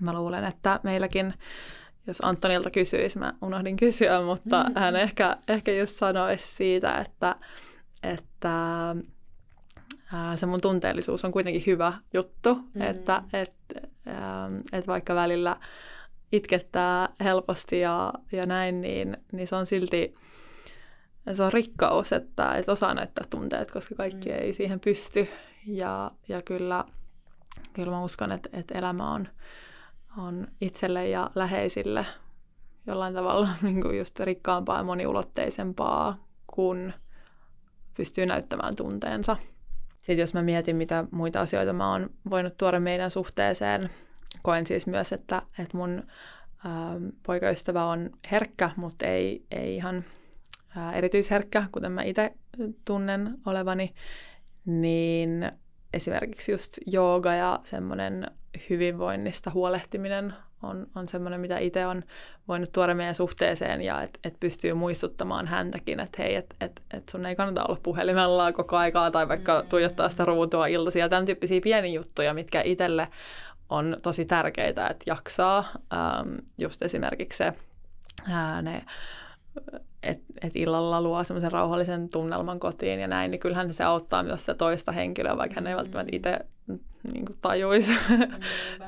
Mä luulen, että meilläkin, jos Antonilta kysyisi, mä unohdin kysyä, mutta mm-hmm. hän ehkä, ehkä just sanoisi siitä, että, että se mun tunteellisuus on kuitenkin hyvä juttu, mm. että et, et vaikka välillä itkettää helposti ja, ja näin, niin, niin se on silti se on rikkaus, että, että osaa näyttää tunteet, koska kaikki mm. ei siihen pysty. Ja, ja kyllä, kyllä mä uskon, että, että elämä on, on itselle ja läheisille jollain tavalla niin kuin just rikkaampaa ja moniulotteisempaa, kun pystyy näyttämään tunteensa. Sitten jos mä mietin, mitä muita asioita mä oon voinut tuoda meidän suhteeseen, koen siis myös, että, että mun ää, poikaystävä on herkkä, mutta ei, ei ihan erityisherkkä, kuten mä itse tunnen olevani, niin esimerkiksi just jooga ja semmoinen hyvinvoinnista huolehtiminen on, on semmoinen, mitä itse on voinut tuoda meidän suhteeseen ja että et pystyy muistuttamaan häntäkin, että hei, että et, et sun ei kannata olla puhelimella koko aikaa tai vaikka mm. tuijottaa sitä ruutua iltaisia. Tämän tyyppisiä pieniä juttuja, mitkä itselle on tosi tärkeitä, että jaksaa. Ähm, just esimerkiksi se, ää, ne että et illalla luo semmoisen rauhallisen tunnelman kotiin ja näin, niin kyllähän se auttaa myös se toista henkilöä, vaikka hän ei välttämättä itse niin kuin tajuisi,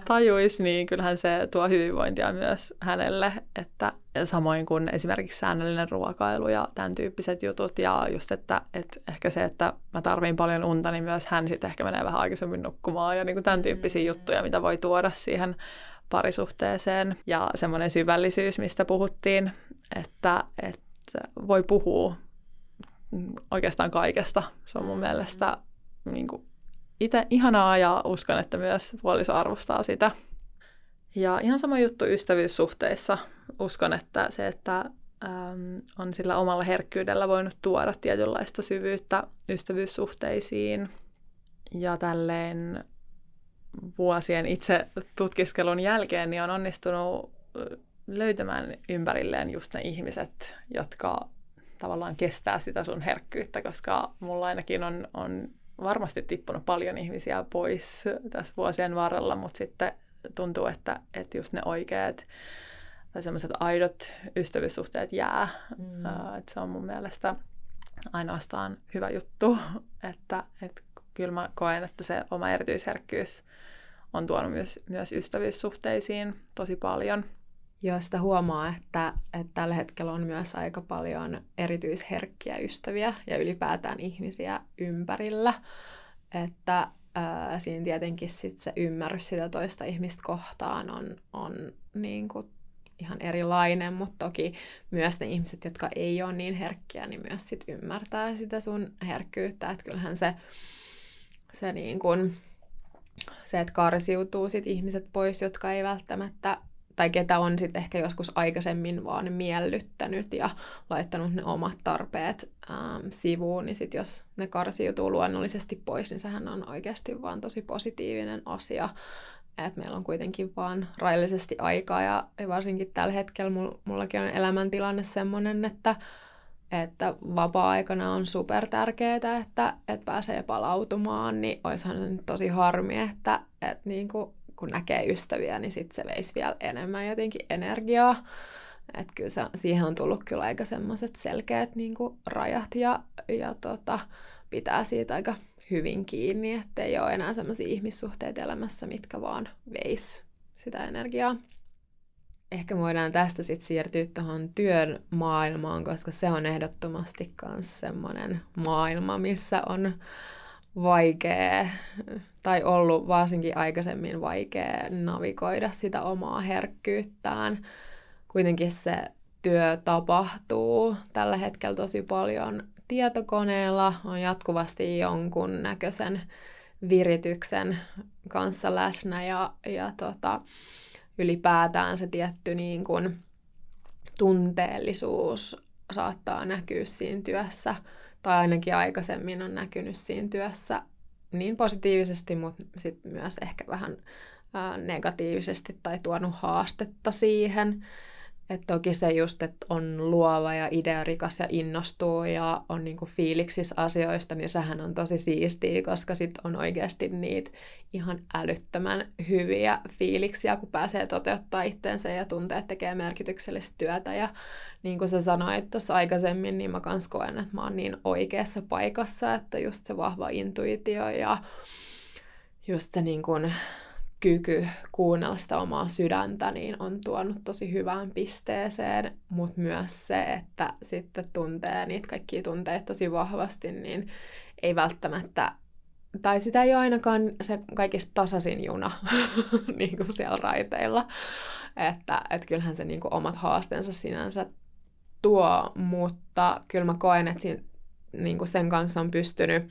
tajuisi, niin kyllähän se tuo hyvinvointia myös hänelle, että samoin kuin esimerkiksi säännöllinen ruokailu ja tämän tyyppiset jutut ja just, että, että ehkä se, että mä tarviin paljon unta, niin myös hän sitten ehkä menee vähän aikaisemmin nukkumaan ja niin kuin tämän tyyppisiä mm. juttuja, mitä voi tuoda siihen parisuhteeseen ja semmoinen syvällisyys, mistä puhuttiin, että, että voi puhua oikeastaan kaikesta. Se on mun mielestä niin kuin itse ihanaa ja uskon, että myös puoliso arvostaa sitä. Ja ihan sama juttu ystävyyssuhteissa. Uskon, että se, että äm, on sillä omalla herkkyydellä voinut tuoda tietynlaista syvyyttä ystävyyssuhteisiin. Ja tälleen vuosien itse tutkiskelun jälkeen niin on onnistunut löytämään ympärilleen just ne ihmiset, jotka tavallaan kestää sitä sun herkkyyttä, koska mulla ainakin on, on varmasti tippunut paljon ihmisiä pois tässä vuosien varrella, mutta sitten tuntuu, että, että just ne oikeat tai semmoiset aidot ystävyyssuhteet jää. Mm. Uh, että se on mun mielestä ainoastaan hyvä juttu, että, että kyllä mä koen, että se oma erityisherkkyys on tuonut myös, myös ystävyyssuhteisiin tosi paljon. Joo, sitä huomaa, että, että tällä hetkellä on myös aika paljon erityisherkkiä ystäviä ja ylipäätään ihmisiä ympärillä. Että ää, siinä tietenkin sit se ymmärrys sitä toista ihmistä kohtaan on, on niin kuin ihan erilainen, mutta toki myös ne ihmiset, jotka ei ole niin herkkiä, niin myös sit ymmärtää sitä sun herkkyyttä. Että kyllähän se, se, niin kuin, se että karsiutuu sit ihmiset pois, jotka ei välttämättä tai ketä on sitten ehkä joskus aikaisemmin vaan miellyttänyt ja laittanut ne omat tarpeet ähm, sivuun, niin sitten jos ne karsiutuu luonnollisesti pois, niin sehän on oikeasti vaan tosi positiivinen asia. että meillä on kuitenkin vaan rajallisesti aikaa ja varsinkin tällä hetkellä mullakin on elämäntilanne sellainen, että että vapaa-aikana on super tärkeää, että, että pääsee palautumaan, niin olisihan se nyt tosi harmi, että, että niin kuin, kun näkee ystäviä, niin sit se veisi vielä enemmän jotenkin energiaa. Että kyllä se, siihen on tullut kyllä aika semmoiset selkeät niin kuin rajat ja, ja tota, pitää siitä aika hyvin kiinni, että ei ole enää semmoisia ihmissuhteita elämässä, mitkä vaan veis sitä energiaa. Ehkä voidaan tästä sitten siirtyä tuohon työn maailmaan, koska se on ehdottomasti myös semmoinen maailma, missä on vaikea, tai ollut varsinkin aikaisemmin vaikea navigoida sitä omaa herkkyyttään. Kuitenkin se työ tapahtuu tällä hetkellä tosi paljon tietokoneella, on jatkuvasti jonkun näköisen virityksen kanssa läsnä ja, ja tota, ylipäätään se tietty niin kuin tunteellisuus saattaa näkyä siinä työssä, tai ainakin aikaisemmin on näkynyt siinä työssä niin positiivisesti, mutta sitten myös ehkä vähän negatiivisesti tai tuonut haastetta siihen. Et toki se just, että on luova ja idearikas ja innostuu ja on niinku fiiliksissä asioista, niin sehän on tosi siistiä, koska sit on oikeasti niitä ihan älyttömän hyviä fiiliksiä, kun pääsee toteuttaa itteensä ja tuntee, että tekee merkityksellistä työtä. Ja niin kuin sä sanoit tuossa aikaisemmin, niin mä kans koen, että mä oon niin oikeassa paikassa, että just se vahva intuitio ja just se niin kuin kyky kuunnella sitä omaa sydäntä niin on tuonut tosi hyvään pisteeseen, mutta myös se, että sitten tuntee niitä kaikkia tunteita tosi vahvasti, niin ei välttämättä, tai sitä ei ole ainakaan se kaikista tasaisin juna niin kuin siellä raiteilla, että et kyllähän se niin kuin omat haasteensa sinänsä tuo, mutta kyllä mä koen, että siinä, niin kuin sen kanssa on pystynyt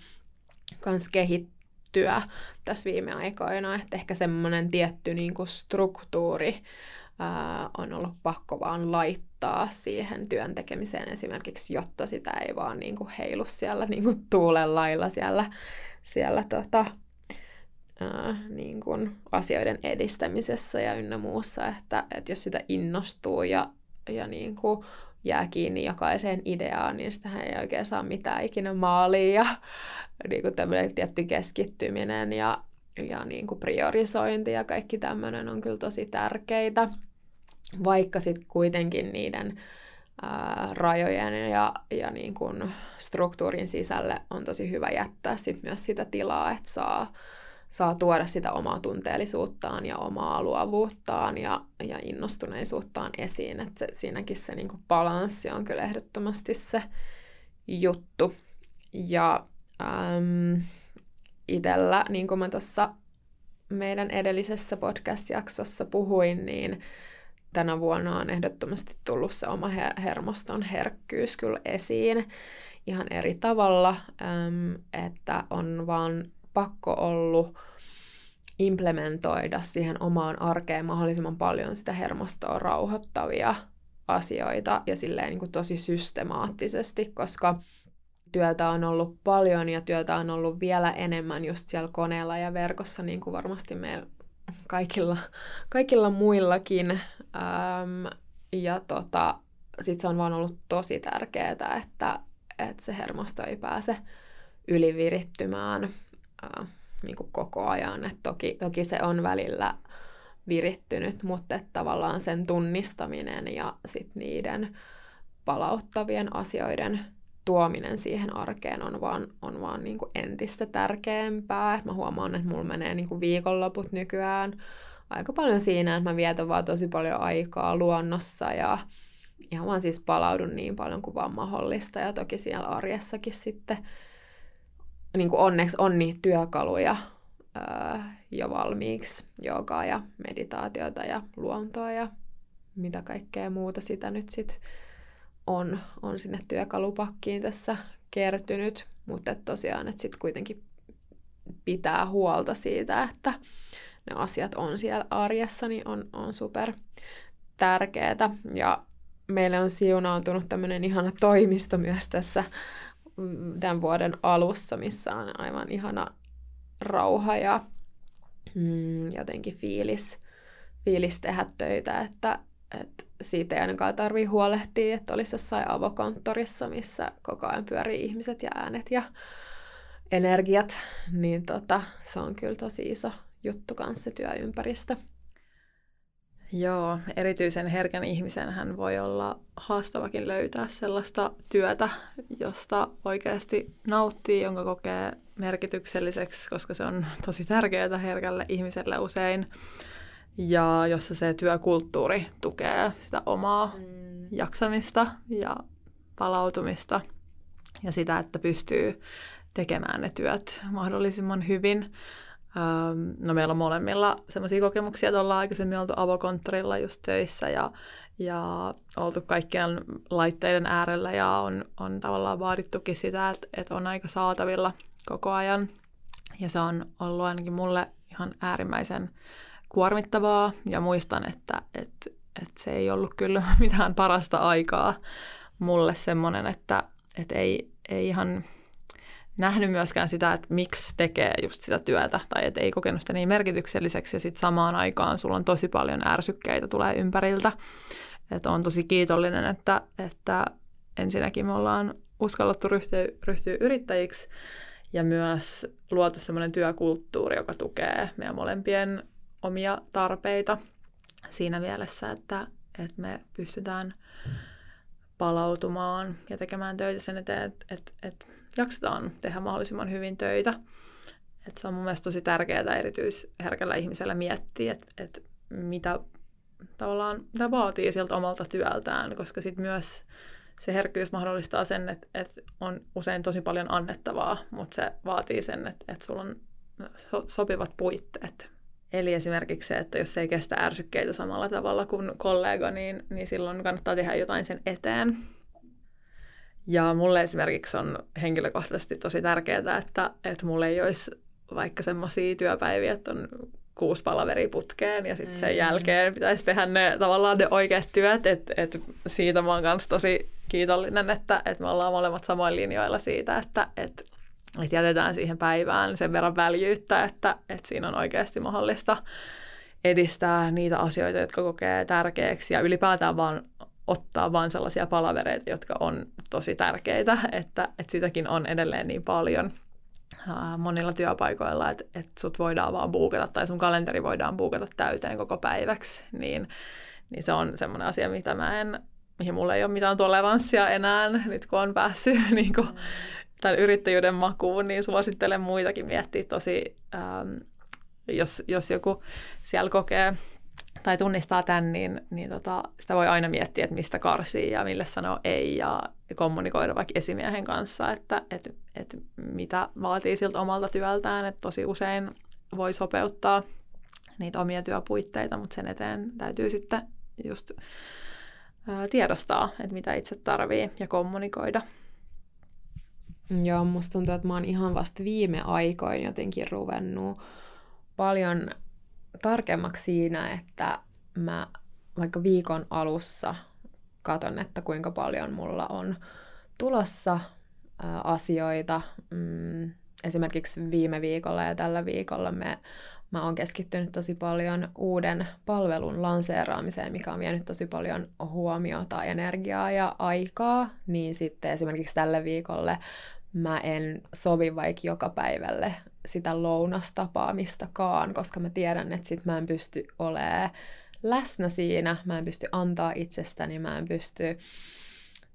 kans kehittämään kehittyä tässä viime aikoina, että ehkä semmoinen tietty niin kuin struktuuri ää, on ollut pakko vaan laittaa siihen työn tekemiseen esimerkiksi, jotta sitä ei vaan niin kuin heilu siellä niin kuin tuulen lailla siellä, siellä tota, ää, niin kuin asioiden edistämisessä ja ynnä muussa, että, että jos sitä innostuu ja, ja niin kuin jää kiinni jokaiseen ideaan, niin sitähän ei oikein saa mitään ikinä maaliin. Ja niin kuin tämmöinen tietty keskittyminen ja, ja niin kuin priorisointi ja kaikki tämmöinen on kyllä tosi tärkeitä. Vaikka sitten kuitenkin niiden ää, rajojen ja, ja niin kuin struktuurin sisälle on tosi hyvä jättää sit myös sitä tilaa, että saa saa tuoda sitä omaa tunteellisuuttaan ja omaa luovuuttaan ja, ja innostuneisuuttaan esiin. Että se, siinäkin se niin balanssi on kyllä ehdottomasti se juttu. Ja äm, itellä, niin kuin mä tuossa meidän edellisessä podcast-jaksossa puhuin, niin tänä vuonna on ehdottomasti tullut se oma her- hermoston herkkyys kyllä esiin ihan eri tavalla, äm, että on vaan pakko ollut implementoida siihen omaan arkeen mahdollisimman paljon sitä hermostoa rauhoittavia asioita ja silleen niin kuin tosi systemaattisesti, koska työtä on ollut paljon ja työtä on ollut vielä enemmän just siellä koneella ja verkossa, niin kuin varmasti meillä kaikilla, kaikilla muillakin. Ähm, ja tota, sitten se on vaan ollut tosi tärkeää, että, että se hermosto ei pääse ylivirittymään ää, niin kuin koko ajan. Et toki, toki se on välillä virittynyt, mutta tavallaan sen tunnistaminen ja sit niiden palauttavien asioiden tuominen siihen arkeen on vaan, on vaan niin kuin entistä tärkeämpää. Mä huomaan, että mulla menee niin kuin viikonloput nykyään aika paljon siinä, että mä vietän vaan tosi paljon aikaa luonnossa ja ihan vaan siis palaudun niin paljon kuin vaan mahdollista. Ja toki siellä arjessakin sitten niin kuin onneksi on niitä työkaluja ää, jo valmiiksi, joogaa ja meditaatiota ja luontoa ja mitä kaikkea muuta sitä nyt sitten on, on sinne työkalupakkiin tässä kertynyt, mutta tosiaan, että sitten kuitenkin pitää huolta siitä, että ne asiat on siellä arjessa, niin on, on super tärkeää. Ja meille on siunaantunut tämmöinen ihana toimisto myös tässä tämän vuoden alussa, missä on aivan ihana rauha ja mm, jotenkin fiilis, fiilis tehdä töitä, että, että siitä ei ainakaan tarvii huolehtia, että olisi jossain avokonttorissa, missä koko ajan pyörii ihmiset ja äänet ja energiat, niin tota, se on kyllä tosi iso juttu kanssa se työympäristö. Joo, erityisen herkän ihmisen hän voi olla haastavakin löytää sellaista työtä, josta oikeasti nauttii, jonka kokee merkitykselliseksi, koska se on tosi tärkeää herkälle ihmiselle usein. Ja jossa se työkulttuuri tukee sitä omaa mm. jaksamista ja palautumista ja sitä, että pystyy tekemään ne työt mahdollisimman hyvin. No meillä on molemmilla sellaisia kokemuksia, että ollaan aikaisemmin oltu avokonttorilla just töissä ja, ja oltu kaikkien laitteiden äärellä ja on, on tavallaan vaadittukin sitä, että, että on aika saatavilla koko ajan. Ja se on ollut ainakin mulle ihan äärimmäisen kuormittavaa ja muistan, että, että, että se ei ollut kyllä mitään parasta aikaa mulle semmoinen, että, että ei, ei ihan nähnyt myöskään sitä, että miksi tekee just sitä työtä, tai että ei kokenut sitä niin merkitykselliseksi, ja sitten samaan aikaan sulla on tosi paljon ärsykkeitä tulee ympäriltä. Että on tosi kiitollinen, että, että ensinnäkin me ollaan uskallettu ryhtyä, ryhtyä yrittäjiksi, ja myös luotu semmoinen työkulttuuri, joka tukee meidän molempien omia tarpeita siinä mielessä, että, että me pystytään palautumaan ja tekemään töitä sen eteen, että, että, että jaksetaan tehdä mahdollisimman hyvin töitä. Et se on mun mielestä tosi tärkeää erityisherkällä ihmisellä miettiä, että, että mitä tavallaan mitä vaatii sieltä omalta työltään, koska sitten myös se herkkyys mahdollistaa sen, että, että on usein tosi paljon annettavaa, mutta se vaatii sen, että, että sulla on sopivat puitteet. Eli esimerkiksi se, että jos ei kestä ärsykkeitä samalla tavalla kuin kollega, niin, niin silloin kannattaa tehdä jotain sen eteen. Ja mulle esimerkiksi on henkilökohtaisesti tosi tärkeää, että, että mulle ei olisi vaikka semmoisia työpäiviä, että on kuusi palaveria putkeen ja sitten sen mm. jälkeen pitäisi tehdä ne tavallaan ne oikeat työt. että et siitä mä oon myös tosi kiitollinen, että, että me ollaan molemmat samoin linjoilla siitä, että, että, että jätetään siihen päivään sen verran väljyyttä, että, että siinä on oikeasti mahdollista edistää niitä asioita, jotka kokee tärkeäksi ja ylipäätään vaan ottaa vain sellaisia palavereita, jotka on tosi tärkeitä, että, että sitäkin on edelleen niin paljon monilla työpaikoilla, että, että sut voidaan vaan buukata tai sun kalenteri voidaan buukata täyteen koko päiväksi, niin, niin se on semmoinen asia, mitä mä en, mihin mulla ei ole mitään toleranssia enää, nyt kun on päässyt niin kuin, tämän yrittäjyyden makuun, niin suosittelen muitakin miettiä tosi, ähm, jos, jos joku siellä kokee tai tunnistaa tämän, niin, niin tota, sitä voi aina miettiä, että mistä karsii ja mille sanoo ei ja kommunikoida vaikka esimiehen kanssa, että et, et mitä vaatii siltä omalta työltään, että tosi usein voi sopeuttaa niitä omia työpuitteita, mutta sen eteen täytyy sitten just tiedostaa, että mitä itse tarvii ja kommunikoida. Joo, musta tuntuu, että mä oon ihan vasta viime aikoin jotenkin ruvennut paljon tarkemmaksi siinä, että mä vaikka viikon alussa katon, että kuinka paljon mulla on tulossa asioita. Mm, esimerkiksi viime viikolla ja tällä viikolla me, mä oon keskittynyt tosi paljon uuden palvelun lanseeraamiseen, mikä on vienyt tosi paljon huomiota, energiaa ja aikaa. Niin sitten esimerkiksi tälle viikolle mä en sovi vaikka joka päivälle sitä lounastapaamistakaan, koska mä tiedän, että sit mä en pysty olemaan läsnä siinä, mä en pysty antaa itsestäni, mä en pysty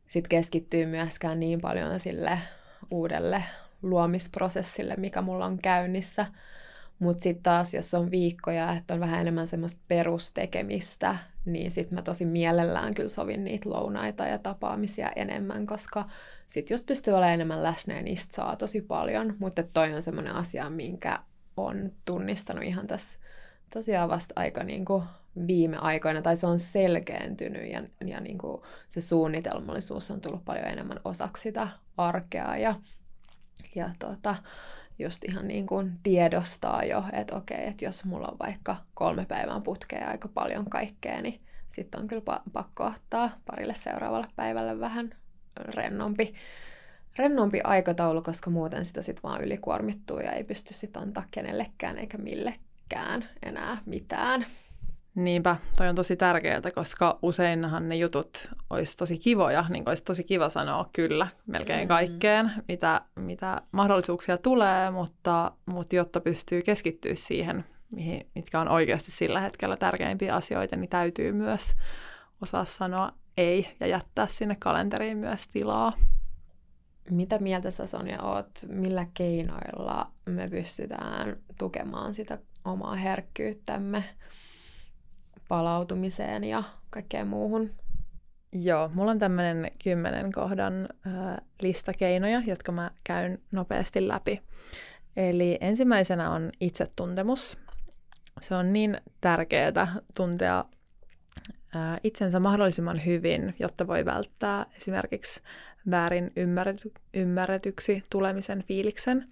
sit keskittyä myöskään niin paljon sille uudelle luomisprosessille, mikä mulla on käynnissä. Mutta sitten taas, jos on viikkoja, että on vähän enemmän semmoista perustekemistä, niin sitten mä tosi mielellään kyllä sovin niitä lounaita ja tapaamisia enemmän, koska sitten jos pystyy olemaan enemmän läsnä, niin niistä saa tosi paljon. Mutta toi on semmoinen asia, minkä on tunnistanut ihan tässä tosiaan vasta aika niin kuin viime aikoina, tai se on selkeentynyt ja, ja niin kuin se suunnitelmallisuus on tullut paljon enemmän osaksi sitä arkea ja, ja tota, just ihan niin kuin tiedostaa jo, että okei, että jos mulla on vaikka kolme päivää putkea aika paljon kaikkea, niin sitten on kyllä pakko ottaa parille seuraavalle päivälle vähän rennompi, rennompi aikataulu, koska muuten sitä sitten vaan ylikuormittuu ja ei pysty sitten antaa kenellekään eikä millekään enää mitään. Niinpä, toi on tosi tärkeää, koska useinhan ne jutut olisi tosi kivoja, niin olisi tosi kiva sanoa kyllä melkein mm. kaikkeen, mitä, mitä mahdollisuuksia tulee, mutta, mutta jotta pystyy keskittyä siihen, mihin, mitkä on oikeasti sillä hetkellä tärkeimpiä asioita, niin täytyy myös osaa sanoa ei ja jättää sinne kalenteriin myös tilaa. Mitä mieltä sä Sonja oot, millä keinoilla me pystytään tukemaan sitä omaa herkkyyttämme palautumiseen ja kaikkeen muuhun? Joo, mulla on tämmöinen kymmenen kohdan äh, lista keinoja, jotka mä käyn nopeasti läpi. Eli ensimmäisenä on itsetuntemus. Se on niin tärkeää tuntea itsensä mahdollisimman hyvin, jotta voi välttää esimerkiksi väärin ymmärrety- ymmärretyksi tulemisen fiiliksen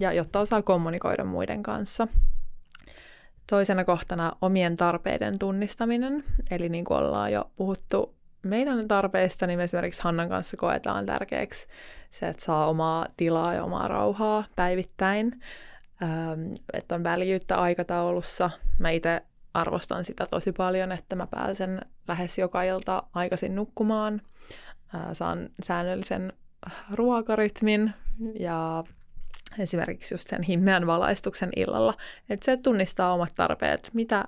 ja jotta osaa kommunikoida muiden kanssa. Toisena kohtana omien tarpeiden tunnistaminen, eli niin kuin ollaan jo puhuttu meidän tarpeista, niin me esimerkiksi Hannan kanssa koetaan tärkeäksi se, että saa omaa tilaa ja omaa rauhaa päivittäin, ähm, että on väljyyttä aikataulussa. Mä itse arvostan sitä tosi paljon, että mä pääsen lähes joka ilta aikaisin nukkumaan, saan säännöllisen ruokarytmin ja esimerkiksi just sen himmeän valaistuksen illalla, että se tunnistaa omat tarpeet, mitä,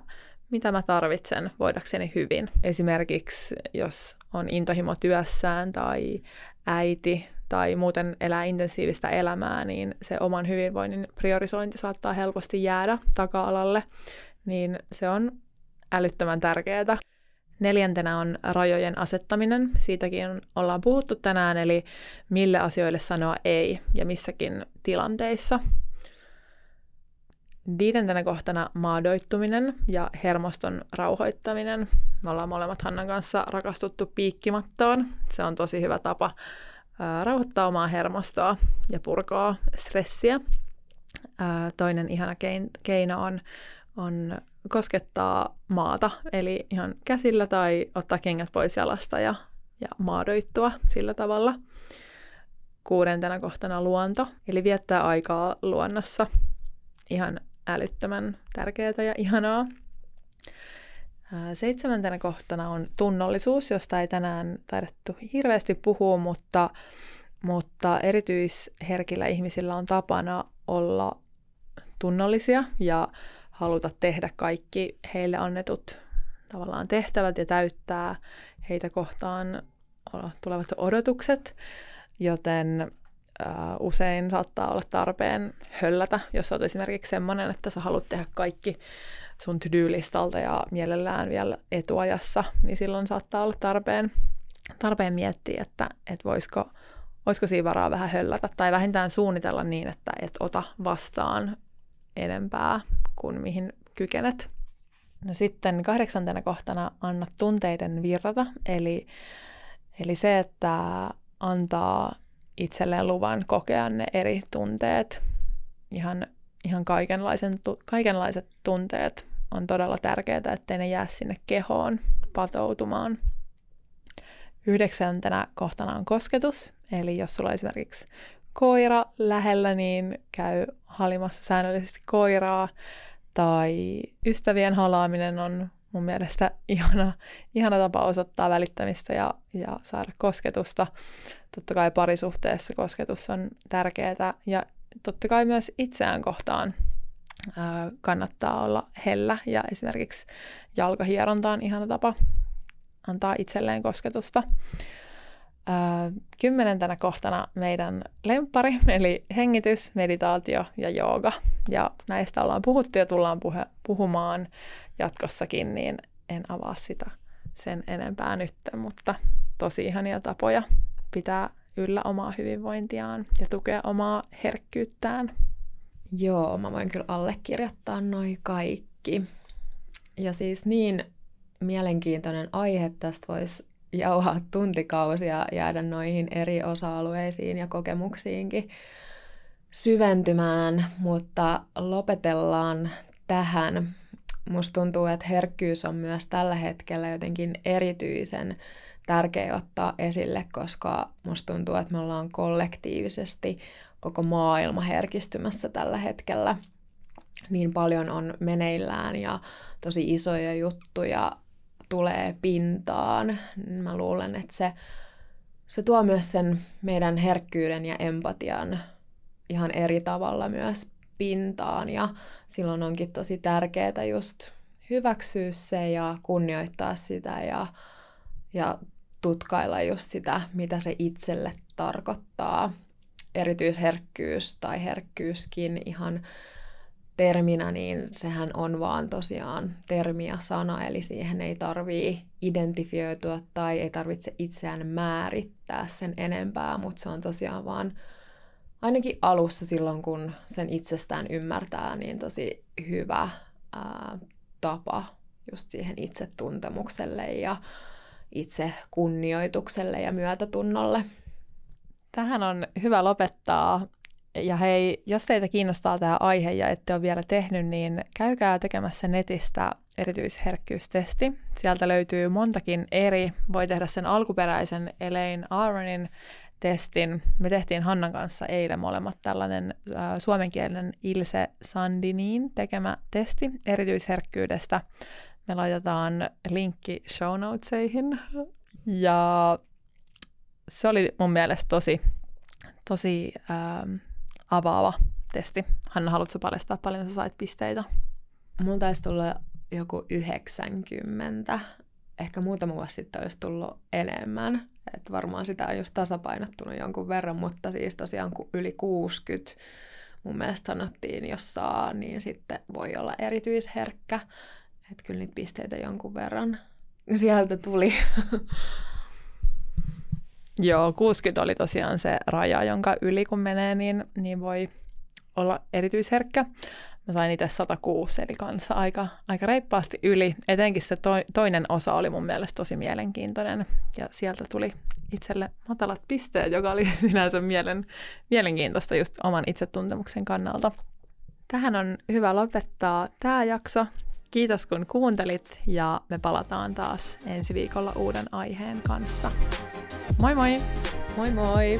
mitä mä tarvitsen voidakseni hyvin. Esimerkiksi jos on intohimo työssään tai äiti tai muuten elää intensiivistä elämää, niin se oman hyvinvoinnin priorisointi saattaa helposti jäädä taka-alalle, niin se on älyttömän tärkeää. Neljäntenä on rajojen asettaminen. Siitäkin ollaan puhuttu tänään, eli mille asioille sanoa ei ja missäkin tilanteissa. Viidentenä kohtana maadoittuminen ja hermoston rauhoittaminen. Me ollaan molemmat Hannan kanssa rakastuttu piikkimattoon. Se on tosi hyvä tapa rauhoittaa omaa hermostoa ja purkaa stressiä. Toinen ihana keino on, on koskettaa maata, eli ihan käsillä tai ottaa kengät pois jalasta ja, ja maadoittua sillä tavalla. Kuudentena kohtana luonto, eli viettää aikaa luonnossa. Ihan älyttömän tärkeää ja ihanaa. Seitsemäntenä kohtana on tunnollisuus, josta ei tänään taidettu hirveästi puhua, mutta, mutta erityisherkillä ihmisillä on tapana olla tunnollisia ja haluta tehdä kaikki heille annetut tavallaan tehtävät ja täyttää heitä kohtaan tulevat odotukset, joten äh, usein saattaa olla tarpeen höllätä, jos olet esimerkiksi sellainen, että sä haluat tehdä kaikki sun to-do-listalta ja mielellään vielä etuajassa, niin silloin saattaa olla tarpeen, tarpeen miettiä, että, että voisiko, olisiko siinä varaa vähän höllätä tai vähintään suunnitella niin, että et ota vastaan enempää kuin mihin kykenet. No sitten kahdeksantena kohtana anna tunteiden virrata, eli, eli se, että antaa itselleen luvan kokea ne eri tunteet, ihan, ihan kaikenlaisen, kaikenlaiset tunteet on todella tärkeää, ettei ne jää sinne kehoon patoutumaan. Yhdeksäntenä kohtana on kosketus, eli jos sulla esimerkiksi koira lähellä, niin käy halimassa säännöllisesti koiraa. Tai ystävien halaaminen on mun mielestä ihana, ihana tapa osoittaa välittämistä ja, ja saada kosketusta. Totta kai parisuhteessa kosketus on tärkeää ja totta kai myös itseään kohtaan kannattaa olla hellä ja esimerkiksi jalkahieronta on ihana tapa antaa itselleen kosketusta kymmenentenä kohtana meidän lempari, eli hengitys, meditaatio ja jooga. Ja näistä ollaan puhuttu ja tullaan puhe, puhumaan jatkossakin, niin en avaa sitä sen enempää nyt, mutta tosi ihania tapoja pitää yllä omaa hyvinvointiaan ja tukea omaa herkkyyttään. Joo, mä voin kyllä allekirjoittaa noin kaikki. Ja siis niin mielenkiintoinen aihe tästä voisi jauhaa tuntikausia, jäädä noihin eri osa-alueisiin ja kokemuksiinkin syventymään, mutta lopetellaan tähän. Musta tuntuu, että herkkyys on myös tällä hetkellä jotenkin erityisen tärkeä ottaa esille, koska musta tuntuu, että me ollaan kollektiivisesti koko maailma herkistymässä tällä hetkellä. niin paljon on meneillään ja tosi isoja juttuja tulee pintaan. Mä luulen, että se, se tuo myös sen meidän herkkyyden ja empatian ihan eri tavalla myös pintaan ja silloin onkin tosi tärkeää just hyväksyä se ja kunnioittaa sitä ja, ja tutkailla just sitä, mitä se itselle tarkoittaa. Erityisherkkyys tai herkkyyskin ihan terminä, niin sehän on vaan tosiaan termi ja sana, eli siihen ei tarvii identifioitua tai ei tarvitse itseään määrittää sen enempää, mutta se on tosiaan vaan ainakin alussa silloin, kun sen itsestään ymmärtää, niin tosi hyvä ää, tapa just siihen itsetuntemukselle ja itse kunnioitukselle ja myötätunnolle. Tähän on hyvä lopettaa. Ja hei, jos teitä kiinnostaa tämä aihe ja ette ole vielä tehnyt, niin käykää tekemässä netistä erityisherkkyystesti. Sieltä löytyy montakin eri. Voi tehdä sen alkuperäisen Elaine Aronin testin. Me tehtiin Hannan kanssa eilen molemmat tällainen äh, suomenkielinen Ilse Sandinin tekemä testi erityisherkkyydestä. Me laitetaan linkki show notesihin. Ja se oli mun mielestä tosi, tosi ähm, avaava testi. Hanna, haluatko paljastaa paljon sä sait pisteitä? Mulla taisi tulla joku 90. Ehkä muutama vuosi sitten olisi tullut enemmän. Et varmaan sitä on just tasapainottunut jonkun verran, mutta siis tosiaan yli 60 mun mielestä sanottiin, jos saa, niin sitten voi olla erityisherkkä. Että kyllä niitä pisteitä jonkun verran sieltä tuli. Joo, 60 oli tosiaan se raja, jonka yli kun menee, niin, niin voi olla erityisherkkä. Mä sain itse 106, eli kanssa aika, aika reippaasti yli. Etenkin se to, toinen osa oli mun mielestä tosi mielenkiintoinen, ja sieltä tuli itselle matalat pisteet, joka oli sinänsä mielen, mielenkiintoista just oman itsetuntemuksen kannalta. Tähän on hyvä lopettaa tämä jakso. Kiitos kun kuuntelit ja me palataan taas ensi viikolla uuden aiheen kanssa. Moi moi! Moi moi!